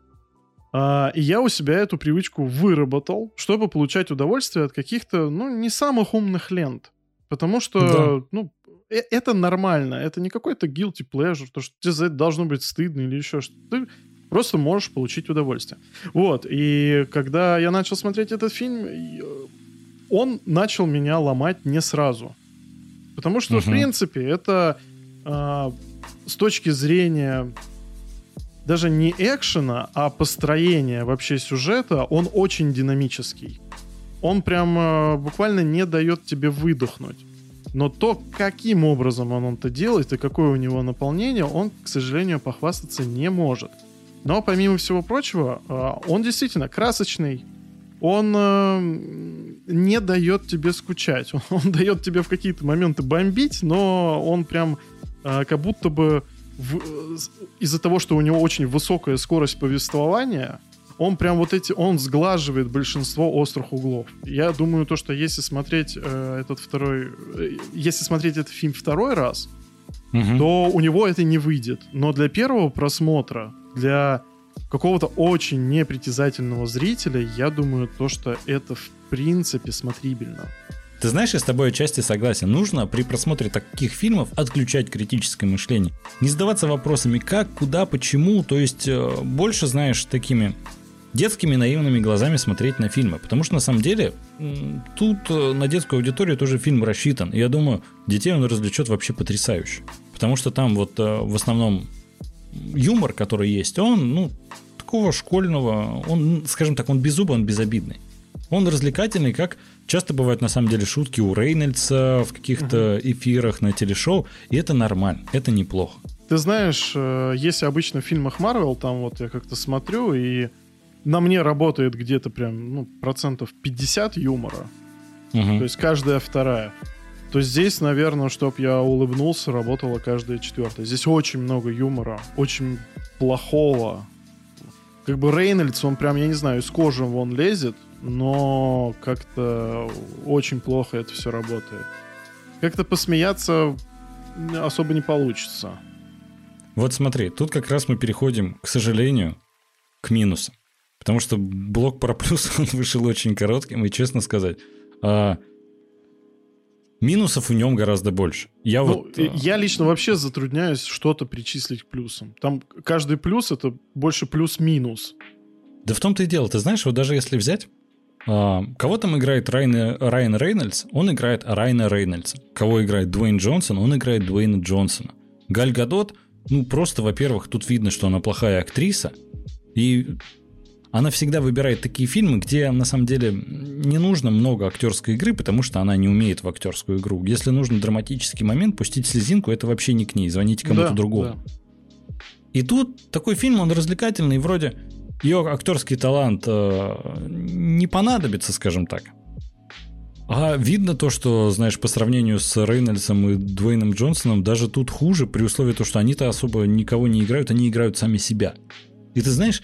А, и я у себя эту привычку выработал, чтобы получать удовольствие от каких-то, ну, не самых умных лент. Потому что, да. ну, э, это нормально, это не какой-то guilty pleasure, то, что тебе за это должно быть стыдно или еще что-то. Ты просто можешь получить удовольствие. Вот, и когда я начал смотреть этот фильм, э, он начал меня ломать не сразу. Потому что, угу. в принципе, это э, с точки зрения даже не экшена, а построения вообще сюжета, он очень динамический. Он прям э, буквально не дает тебе выдохнуть. Но то, каким образом он это делает и какое у него наполнение, он, к сожалению, похвастаться не может. Но помимо всего прочего, э, он действительно красочный, он э, не дает тебе скучать. Он, он дает тебе в какие-то моменты бомбить, но он прям э, как будто бы из-за того, что у него очень высокая скорость повествования, он прям вот эти, он сглаживает большинство острых углов. Я думаю, то, что если смотреть э, этот второй, э, если смотреть этот фильм второй раз, угу. то у него это не выйдет. Но для первого просмотра, для какого-то очень непритязательного зрителя, я думаю, то, что это в принципе смотрибельно. Ты знаешь, я с тобой отчасти согласен. Нужно при просмотре таких фильмов отключать критическое мышление. Не задаваться вопросами как, куда, почему. То есть э, больше, знаешь, такими детскими наивными глазами смотреть на фильмы. Потому что на самом деле тут э, на детскую аудиторию тоже фильм рассчитан. И я думаю, детей он развлечет вообще потрясающе. Потому что там вот э, в основном юмор, который есть, он, ну, такого школьного, он, скажем так, он без зуба, он безобидный. Он развлекательный, как часто бывают на самом деле шутки у Рейнольдса в каких-то эфирах на телешоу, и это нормально, это неплохо. Ты знаешь, э, если обычно в фильмах Марвел, там вот я как-то смотрю, и на мне работает где-то прям ну, процентов 50 юмора. Угу. То есть каждая вторая. То здесь, наверное, чтоб я улыбнулся, работала каждая четвертая. Здесь очень много юмора, очень плохого. Как бы Рейнольдс, он прям, я не знаю, из кожи вон лезет, но как-то очень плохо это все работает. Как-то посмеяться особо не получится. Вот смотри, тут как раз мы переходим, к сожалению, к минусам. Потому что блок про плюс, он вышел очень коротким, и честно сказать, а, минусов в нем гораздо больше. Я, ну, вот, а, я лично вообще затрудняюсь что-то причислить к плюсам. Там каждый плюс это больше плюс-минус. Да в том-то и дело. Ты знаешь, вот даже если взять кого там играет Райан, Райан Рейнольдс? Он играет Райана Рейнольдса. Кого играет Дуэйн Джонсон? Он играет Дуэйна Джонсона. Галь Гадот, ну просто, во-первых, тут видно, что она плохая актриса. И она всегда выбирает такие фильмы, где на самом деле не нужно много актерской игры, потому что она не умеет в актерскую игру. Если нужен драматический момент, пустить слезинку, это вообще не к ней. Звоните кому-то да, другому. Да. И тут такой фильм, он развлекательный, вроде ее актерский талант э, не понадобится, скажем так. А видно то, что, знаешь, по сравнению с Рейнольдсом и Дуэйном Джонсоном, даже тут хуже, при условии того, что они-то особо никого не играют, они играют сами себя. И ты знаешь,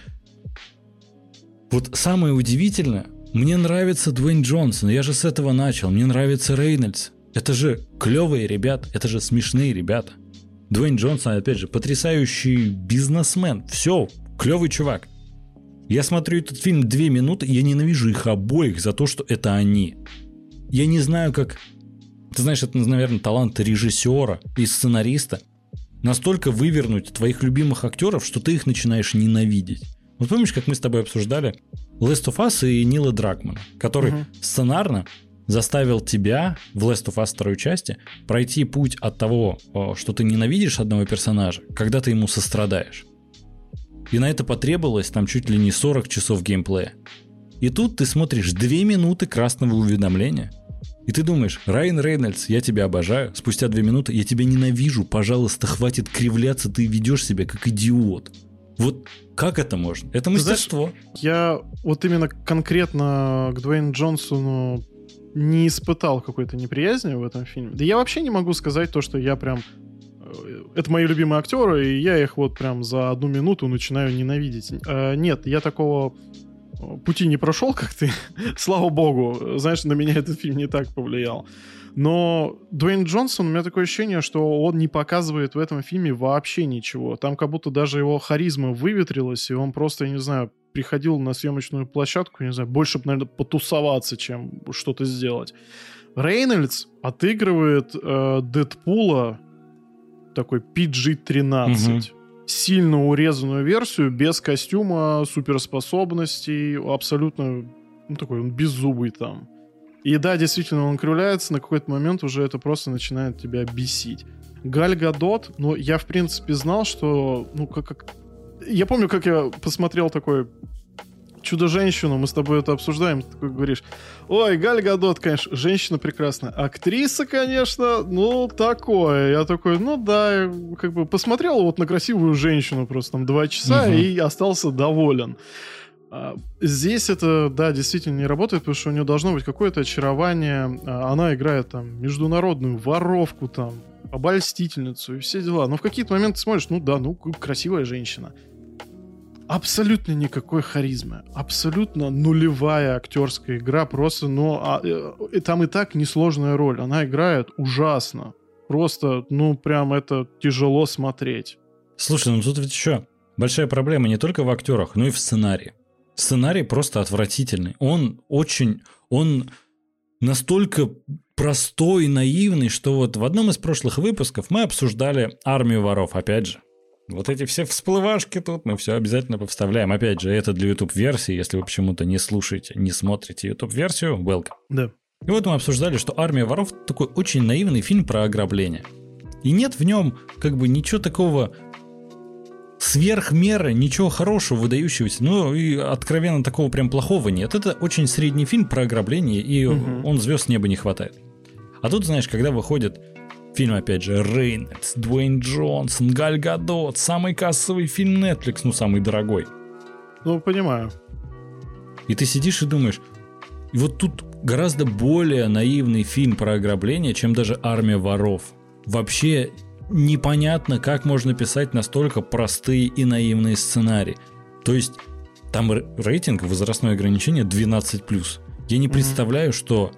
вот самое удивительное, мне нравится Дуэйн Джонсон, я же с этого начал, мне нравится Рейнольдс. это же клевые ребята, это же смешные ребята. Дуэйн Джонсон, опять же, потрясающий бизнесмен. Все, клевый чувак. Я смотрю этот фильм две минуты, и я ненавижу их обоих за то, что это они. Я не знаю, как... Ты знаешь, это, наверное, талант режиссера и сценариста. Настолько вывернуть твоих любимых актеров, что ты их начинаешь ненавидеть. Вот помнишь, как мы с тобой обсуждали Last of Us и Нила Дракмана, который угу. сценарно заставил тебя в Last of Us второй части пройти путь от того, что ты ненавидишь одного персонажа, когда ты ему сострадаешь. И на это потребовалось там чуть ли не 40 часов геймплея. И тут ты смотришь 2 минуты красного уведомления, и ты думаешь, Райан Рейнольдс, я тебя обожаю, спустя 2 минуты я тебя ненавижу, пожалуйста, хватит кривляться, ты ведешь себя как идиот. Вот как это можно? Это мастерство. Знаешь, я вот именно конкретно к Дуэйну Джонсону не испытал какой-то неприязни в этом фильме. Да я вообще не могу сказать то, что я прям... Это мои любимые актеры, и я их вот прям за одну минуту начинаю ненавидеть. Э, нет, я такого э, пути не прошел, как ты. Слава богу. Знаешь, на меня этот фильм не так повлиял. Но Дуэйн Джонсон, у меня такое ощущение, что он не показывает в этом фильме вообще ничего. Там как будто даже его харизма выветрилась, и он просто, я не знаю, приходил на съемочную площадку, не знаю, больше, наверное, потусоваться, чем что-то сделать. Рейнольдс отыгрывает э, Дэдпула такой PG-13. Угу. Сильно урезанную версию, без костюма, суперспособностей, абсолютно, ну, такой он беззубый там. И да, действительно, он кривляется, на какой-то момент уже это просто начинает тебя бесить. Галь Гадот, ну, я, в принципе, знал, что, ну, как, как я помню, как я посмотрел такой Чудо-женщину, мы с тобой это обсуждаем, ты такой говоришь, ой, Галь Гадот, конечно, женщина прекрасная. Актриса, конечно, ну, такое. Я такой, ну да, как бы посмотрел вот на красивую женщину просто там два часа угу. и остался доволен. А, здесь это, да, действительно не работает, потому что у нее должно быть какое-то очарование. А, она играет там международную воровку, там, обольстительницу и все дела. Но в какие-то моменты смотришь, ну да, ну красивая женщина абсолютно никакой харизмы, абсолютно нулевая актерская игра, просто, ну, а, э, там и так несложная роль, она играет ужасно, просто, ну, прям это тяжело смотреть. Слушай, ну тут ведь еще большая проблема не только в актерах, но и в сценарии. Сценарий просто отвратительный, он очень, он настолько простой и наивный, что вот в одном из прошлых выпусков мы обсуждали «Армию воров», опять же. Вот эти все всплывашки тут мы все обязательно повставляем. Опять же, это для YouTube-версии. Если вы почему-то не слушаете, не смотрите YouTube-версию, welcome. Да. И вот мы обсуждали, что «Армия воров» такой очень наивный фильм про ограбление. И нет в нем как бы ничего такого сверх меры, ничего хорошего, выдающегося. Ну и откровенно такого прям плохого нет. Это очень средний фильм про ограбление, и угу. он звезд неба не хватает. А тут, знаешь, когда выходит Фильм, опять же, Рейнольдс, Дуэйн Джонсон, Галь Гадот, самый кассовый фильм Netflix, ну, самый дорогой. Ну, понимаю. И ты сидишь и думаешь, и вот тут гораздо более наивный фильм про ограбление, чем даже «Армия воров». Вообще непонятно, как можно писать настолько простые и наивные сценарии. То есть там рейтинг, возрастное ограничение 12+. Я не представляю, что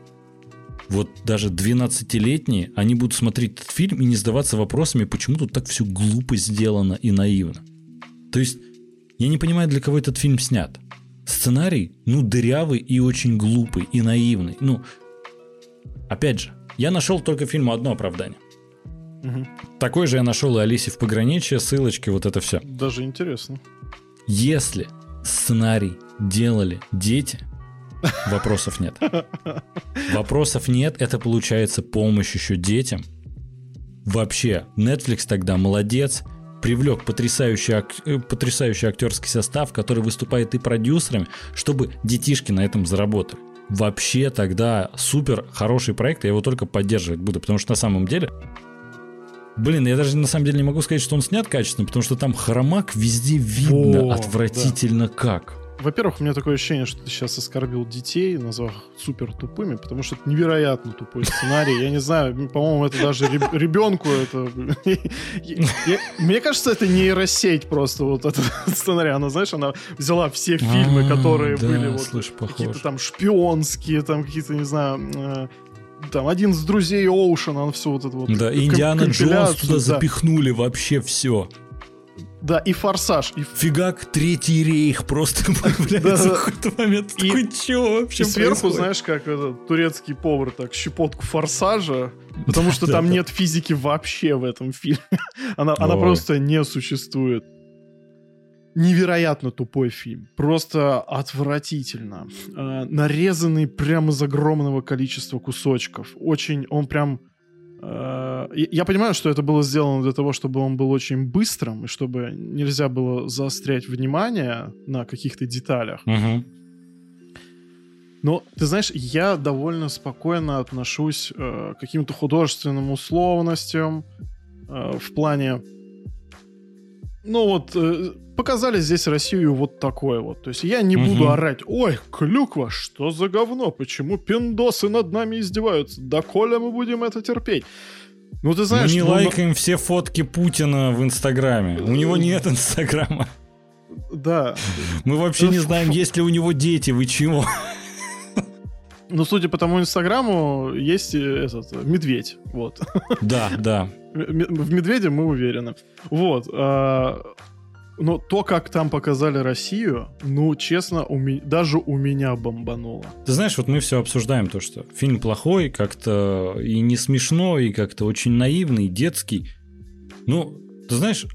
вот даже 12-летние, они будут смотреть этот фильм и не задаваться вопросами, почему тут так все глупо сделано и наивно. То есть, я не понимаю, для кого этот фильм снят. Сценарий, ну, дырявый и очень глупый, и наивный. Ну, опять же, я нашел только фильму одно оправдание. Угу. Такой же я нашел и Алисе в пограничье, ссылочки, вот это все. Даже интересно. Если сценарий делали дети, Вопросов нет. Вопросов нет, это получается помощь еще детям. Вообще, Netflix тогда молодец, привлек потрясающий, ак... Э, потрясающий актерский состав, который выступает и продюсерами, чтобы детишки на этом заработали. Вообще тогда супер хороший проект, я его только поддерживать буду, потому что на самом деле Блин, я даже на самом деле не могу сказать, что он снят качественно, потому что там хромак везде видно О, отвратительно да. как. Во-первых, у меня такое ощущение, что ты сейчас оскорбил детей, назвав супер тупыми, потому что это невероятно тупой сценарий. Я не знаю, по-моему, это даже ребенку это... Мне кажется, это нейросеть просто вот этот сценарий. Она, знаешь, она взяла все фильмы, а, которые были вот какие-то там шпионские, там какие-то, не знаю, э, там один из друзей Оушена, он все вот это вот. Да, Индиана Джонс туда да. запихнули вообще все. Да, и форсаж. И... Фигак, третий рейх просто появляется в какой-то момент. И, Такой, чё вообще И сверху, знаешь, как этот турецкий повар, так, щепотку форсажа, потому что там нет физики вообще в этом фильме. она, она просто не существует. Невероятно тупой фильм. Просто отвратительно. Э, нарезанный прямо из огромного количества кусочков. Очень, он прям я понимаю, что это было сделано для того, чтобы он был очень быстрым, и чтобы нельзя было заострять внимание на каких-то деталях. Угу. Но, ты знаешь, я довольно спокойно отношусь э, к каким-то художественным условностям э, в плане... Ну вот, э, показали здесь Россию вот такой вот. То есть я не угу. буду орать, ой, клюква, что за говно, почему пиндосы над нами издеваются, да коля мы будем это терпеть. Ну ты знаешь... Мы не ну, лайкаем все фотки Путина в Инстаграме. У него нет Инстаграма. Да. Мы вообще не знаем, есть ли у него дети, вы чего? Ну, судя по тому инстаграму, есть э, этот медведь, вот. Да, да. В медведе мы уверены. Вот. А, но то, как там показали Россию, ну, честно, у ми... даже у меня бомбануло. Ты знаешь, вот мы все обсуждаем то, что фильм плохой, как-то и не смешно, и как-то очень наивный, детский. Ну, ты знаешь,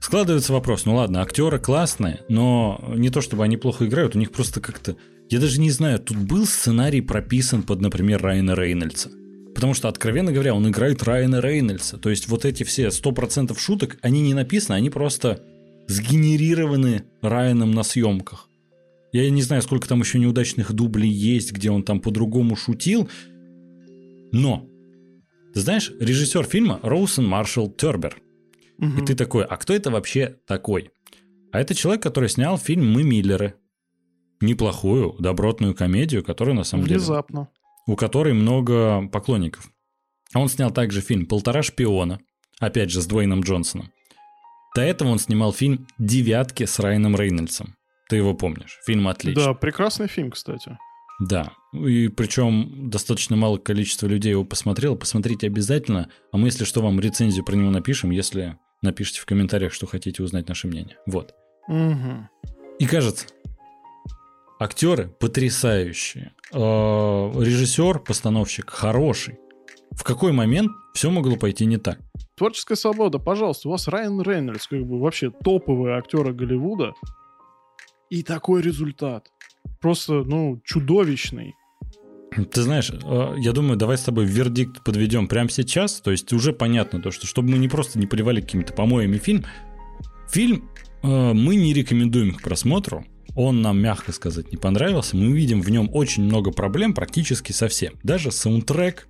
складывается вопрос, ну ладно, актеры классные, но не то чтобы они плохо играют, у них просто как-то... Я даже не знаю, тут был сценарий прописан под, например, Райана Рейнольдса. Потому что, откровенно говоря, он играет Райана Рейнольдса. То есть вот эти все 100% шуток, они не написаны, они просто сгенерированы Райаном на съемках. Я не знаю, сколько там еще неудачных дублей есть, где он там по-другому шутил. Но, ты знаешь, режиссер фильма Роусон Маршалл Тербер. Угу. И ты такой, а кто это вообще такой? А это человек, который снял фильм «Мы Миллеры». Неплохую, добротную комедию, которая на самом Внезапно. деле у которой много поклонников. Он снял также фильм «Полтора шпиона», опять же с Дуэйном Джонсоном. До этого он снимал фильм «Девятки» с Райаном Рейнольдсом. Ты его помнишь? Фильм отличный. Да, прекрасный фильм, кстати. Да, и причем достаточно малое количество людей его посмотрело. Посмотрите обязательно. А мы, если что, вам рецензию про него напишем, если напишите в комментариях, что хотите узнать наше мнение. Вот. Угу. И кажется, Актеры потрясающие. Э, режиссер, постановщик хороший. В какой момент все могло пойти не так? Творческая свобода, пожалуйста. У вас Райан Рейнольдс, как бы вообще топовые актеры Голливуда. И такой результат. Просто, ну, чудовищный. Ты знаешь, э, я думаю, давай с тобой вердикт подведем прямо сейчас. То есть уже понятно то, что чтобы мы не просто не поливали какими-то помоями фильм. Фильм э, мы не рекомендуем к просмотру он нам, мягко сказать, не понравился. Мы видим в нем очень много проблем практически совсем. Даже саундтрек,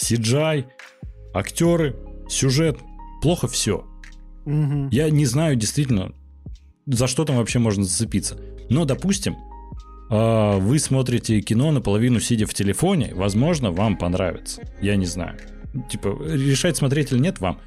CGI, актеры, сюжет. Плохо все. Угу. Я не знаю действительно, за что там вообще можно зацепиться. Но, допустим, а, вы смотрите кино наполовину сидя в телефоне, возможно, вам понравится. Я не знаю. Типа, решать смотреть или нет вам.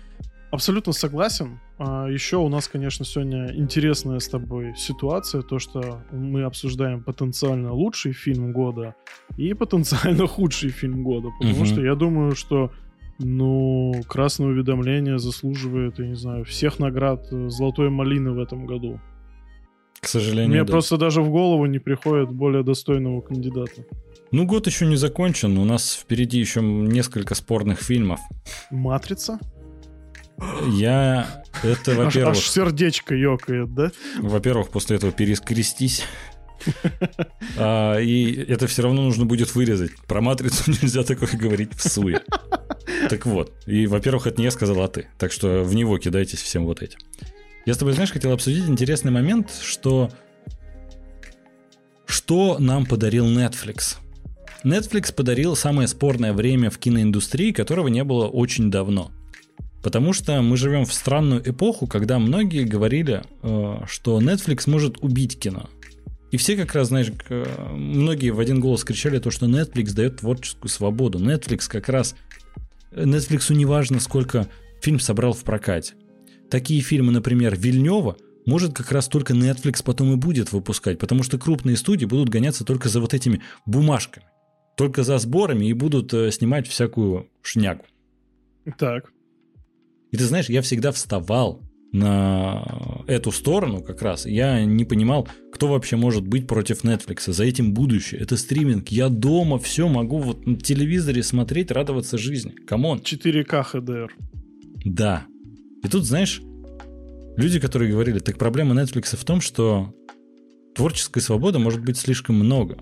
Абсолютно согласен. А еще у нас, конечно, сегодня интересная с тобой ситуация, то, что мы обсуждаем потенциально лучший фильм года и потенциально худший фильм года, потому угу. что я думаю, что ну, красное уведомление заслуживает, я не знаю, всех наград э, Золотой малины в этом году. К сожалению, Мне да. просто даже в голову не приходит более достойного кандидата. Ну, год еще не закончен, у нас впереди еще несколько спорных фильмов. «Матрица»? Я это, во-первых... Аж, аж сердечко ёкает, да? Во-первых, после этого перескрестись. А, и это все равно нужно будет вырезать. Про матрицу нельзя такое говорить в суе. Так вот. И, во-первых, это не я сказал, а ты. Так что в него кидайтесь всем вот этим. Я с тобой, знаешь, хотел обсудить интересный момент, что что нам подарил Netflix? Netflix подарил самое спорное время в киноиндустрии, которого не было очень давно. Потому что мы живем в странную эпоху, когда многие говорили, э, что Netflix может убить кино. И все как раз, знаешь, многие в один голос кричали то, что Netflix дает творческую свободу. Netflix как раз... Netflix не важно, сколько фильм собрал в прокате. Такие фильмы, например, Вильнева, может как раз только Netflix потом и будет выпускать, потому что крупные студии будут гоняться только за вот этими бумажками. только за сборами и будут э, снимать всякую шнягу. Так. И ты знаешь, я всегда вставал на эту сторону как раз. Я не понимал, кто вообще может быть против Netflix. За этим будущее. Это стриминг. Я дома все могу вот на телевизоре смотреть, радоваться жизни. Come on. 4K HDR. Да. И тут, знаешь, люди, которые говорили, так проблема Netflix в том, что творческой свободы может быть слишком много.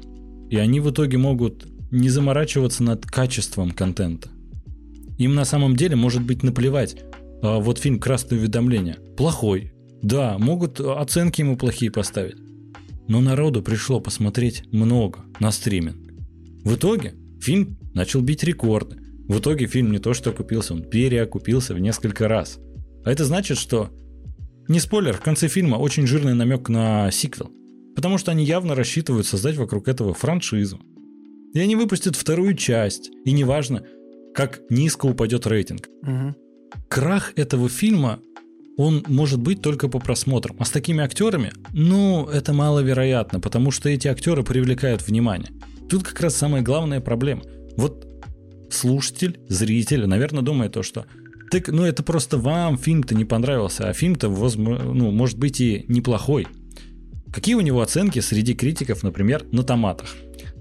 И они в итоге могут не заморачиваться над качеством контента. Им на самом деле может быть наплевать, вот фильм «Красное уведомление» плохой. Да, могут оценки ему плохие поставить. Но народу пришло посмотреть много на стриминг. В итоге фильм начал бить рекорды. В итоге фильм не то что окупился, он переокупился в несколько раз. А это значит, что... Не спойлер, в конце фильма очень жирный намек на сиквел. Потому что они явно рассчитывают создать вокруг этого франшизу. И они выпустят вторую часть. И неважно, как низко упадет рейтинг. Угу крах этого фильма, он может быть только по просмотрам. А с такими актерами, ну, это маловероятно, потому что эти актеры привлекают внимание. Тут как раз самая главная проблема. Вот слушатель, зритель, наверное, думает то, что так, ну это просто вам фильм-то не понравился, а фильм-то, ну, может быть и неплохой. Какие у него оценки среди критиков, например, на томатах?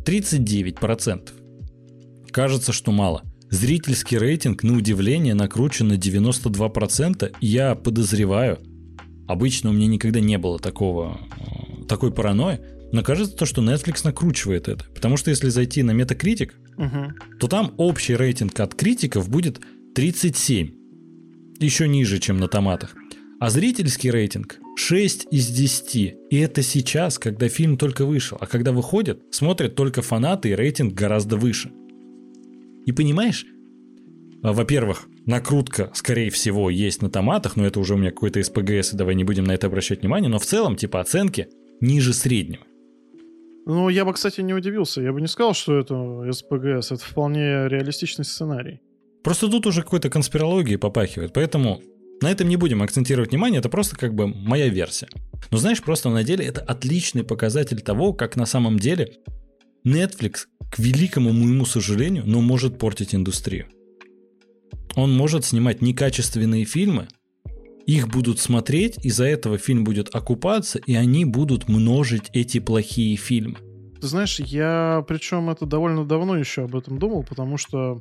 39%. Кажется, что мало – Зрительский рейтинг, на удивление, накручен на 92%. Я подозреваю, обычно у меня никогда не было такого, э, такой паранойи, но кажется то, что Netflix накручивает это. Потому что если зайти на Metacritic, угу. то там общий рейтинг от критиков будет 37. Еще ниже, чем на томатах. А зрительский рейтинг 6 из 10. И это сейчас, когда фильм только вышел. А когда выходит, смотрят только фанаты, и рейтинг гораздо выше. И понимаешь, а, во-первых, накрутка, скорее всего, есть на томатах, но это уже у меня какой-то СПГС, и давай не будем на это обращать внимание, но в целом, типа, оценки ниже среднего. Ну, я бы, кстати, не удивился. Я бы не сказал, что это СПГС. Это вполне реалистичный сценарий. Просто тут уже какой-то конспирологии попахивает, поэтому на этом не будем акцентировать внимание, это просто как бы моя версия. Но знаешь, просто на деле это отличный показатель того, как на самом деле Netflix, к великому моему сожалению, но может портить индустрию. Он может снимать некачественные фильмы, их будут смотреть, из-за этого фильм будет окупаться, и они будут множить эти плохие фильмы. Ты знаешь, я причем это довольно давно еще об этом думал, потому что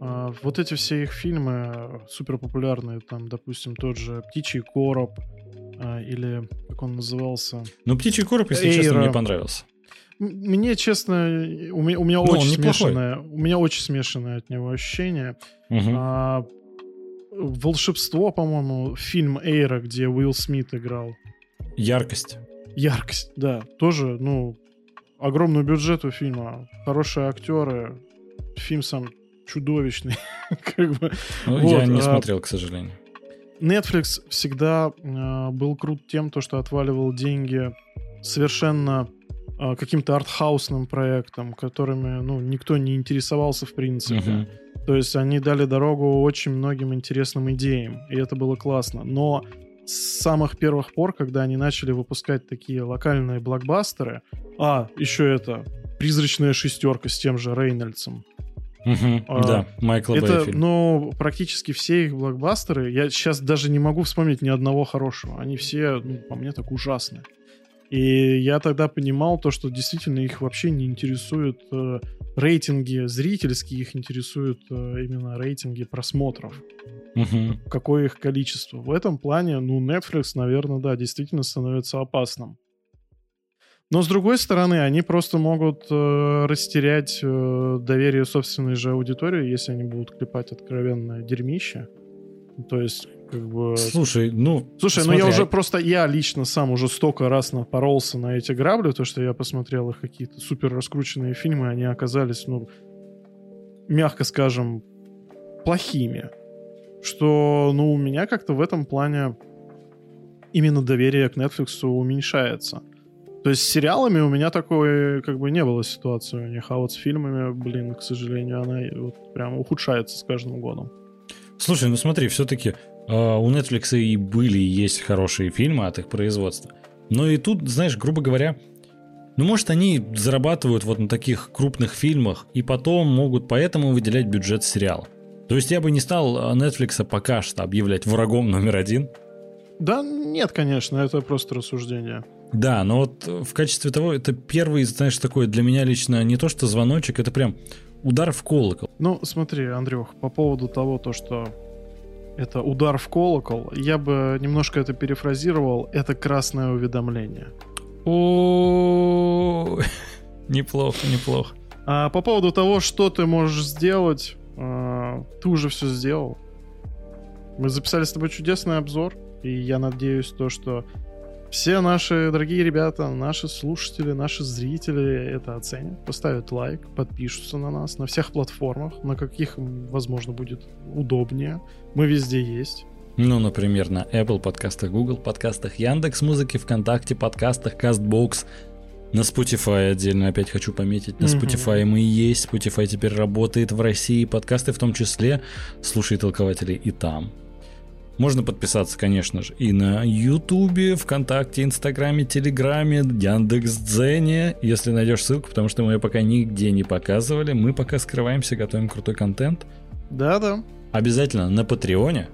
э, вот эти все их фильмы супер популярные, там, допустим, тот же «Птичий короб», э, или как он назывался? Ну, «Птичий короб», если Эйра. честно, мне понравился. Мне, честно, у меня, у меня ну, очень смешанное, у меня очень смешанное от него ощущение. Угу. А, волшебство, по-моему, фильм Эйра, где Уилл Смит играл. Яркость. Яркость, да. Тоже, ну, огромный бюджет у фильма, хорошие актеры, фильм сам чудовищный. как бы. Ну, вот, я не а, смотрел, к сожалению. Netflix всегда э, был крут тем, то, что отваливал деньги совершенно каким-то артхаусным проектом, которыми ну, никто не интересовался в принципе. Uh-huh. То есть они дали дорогу очень многим интересным идеям, и это было классно. Но с самых первых пор, когда они начали выпускать такие локальные блокбастеры, а, еще это, «Призрачная шестерка» с тем же Рейнольдсом, Угу, а, да, Майкл Это, ну, практически все их блокбастеры, я сейчас даже не могу вспомнить ни одного хорошего. Они все, ну, по мне, так ужасны. И я тогда понимал то, что действительно их вообще не интересуют э, рейтинги зрительские, их интересуют э, именно рейтинги просмотров. Угу. Какое их количество. В этом плане, ну, Netflix, наверное, да, действительно становится опасным. Но с другой стороны, они просто могут э, растерять э, доверие собственной же аудитории, если они будут клепать откровенное дерьмище. То есть как бы... Слушай, ну... Слушай, смотри, ну я уже просто, я лично сам уже столько раз напоролся на эти грабли, то, что я посмотрел их какие-то супер раскрученные фильмы, они оказались, ну, мягко скажем, плохими. Что, ну, у меня как-то в этом плане именно доверие к Netflix уменьшается. То есть с сериалами у меня такой как бы не было ситуации у них, а вот с фильмами, блин, к сожалению, она вот прям ухудшается с каждым годом. Слушай, ну смотри, все-таки а, у Netflix и были, и есть хорошие фильмы от их производства. Но и тут, знаешь, грубо говоря, Ну, может, они зарабатывают вот на таких крупных фильмах и потом могут поэтому выделять бюджет сериала. То есть я бы не стал Netflix пока что объявлять врагом номер один. Да, нет, конечно, это просто рассуждение. Да, но вот в качестве того, это первый, знаешь, такой для меня лично не то что звоночек, это прям удар в колокол. Ну, смотри, Андрюх, по поводу того, то, что это удар в колокол, я бы немножко это перефразировал, это красное уведомление. О, неплохо, неплохо. А по поводу того, что ты можешь сделать, а, ты уже все сделал. Мы записали с тобой чудесный обзор, и я надеюсь то, что все наши дорогие ребята, наши слушатели, наши зрители это оценят, поставят лайк, подпишутся на нас на всех платформах, на каких, возможно, будет удобнее. Мы везде есть. Ну, например, на Apple подкастах, Google подкастах, Яндекс Музыки, ВКонтакте подкастах, Castbox, на Spotify отдельно опять хочу пометить. На Spotify мы и есть. Spotify теперь работает в России. Подкасты в том числе. Слушай толкователей и там. Можно подписаться, конечно же, и на Ютубе, ВКонтакте, Инстаграме, Телеграме, Яндекс.Дзене, если найдешь ссылку, потому что мы ее пока нигде не показывали. Мы пока скрываемся, готовим крутой контент. Да-да. Обязательно на Патреоне.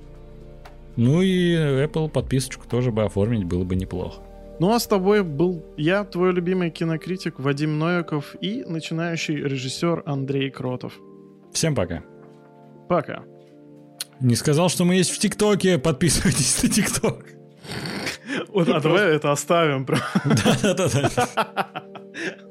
Ну и Apple подписочку тоже бы оформить было бы неплохо. Ну а с тобой был я, твой любимый кинокритик Вадим Нояков и начинающий режиссер Андрей Кротов. Всем пока. Пока. Не сказал, что мы есть в ТикТоке. Подписывайтесь на ТикТок. Вот, а давай это оставим. Да-да-да.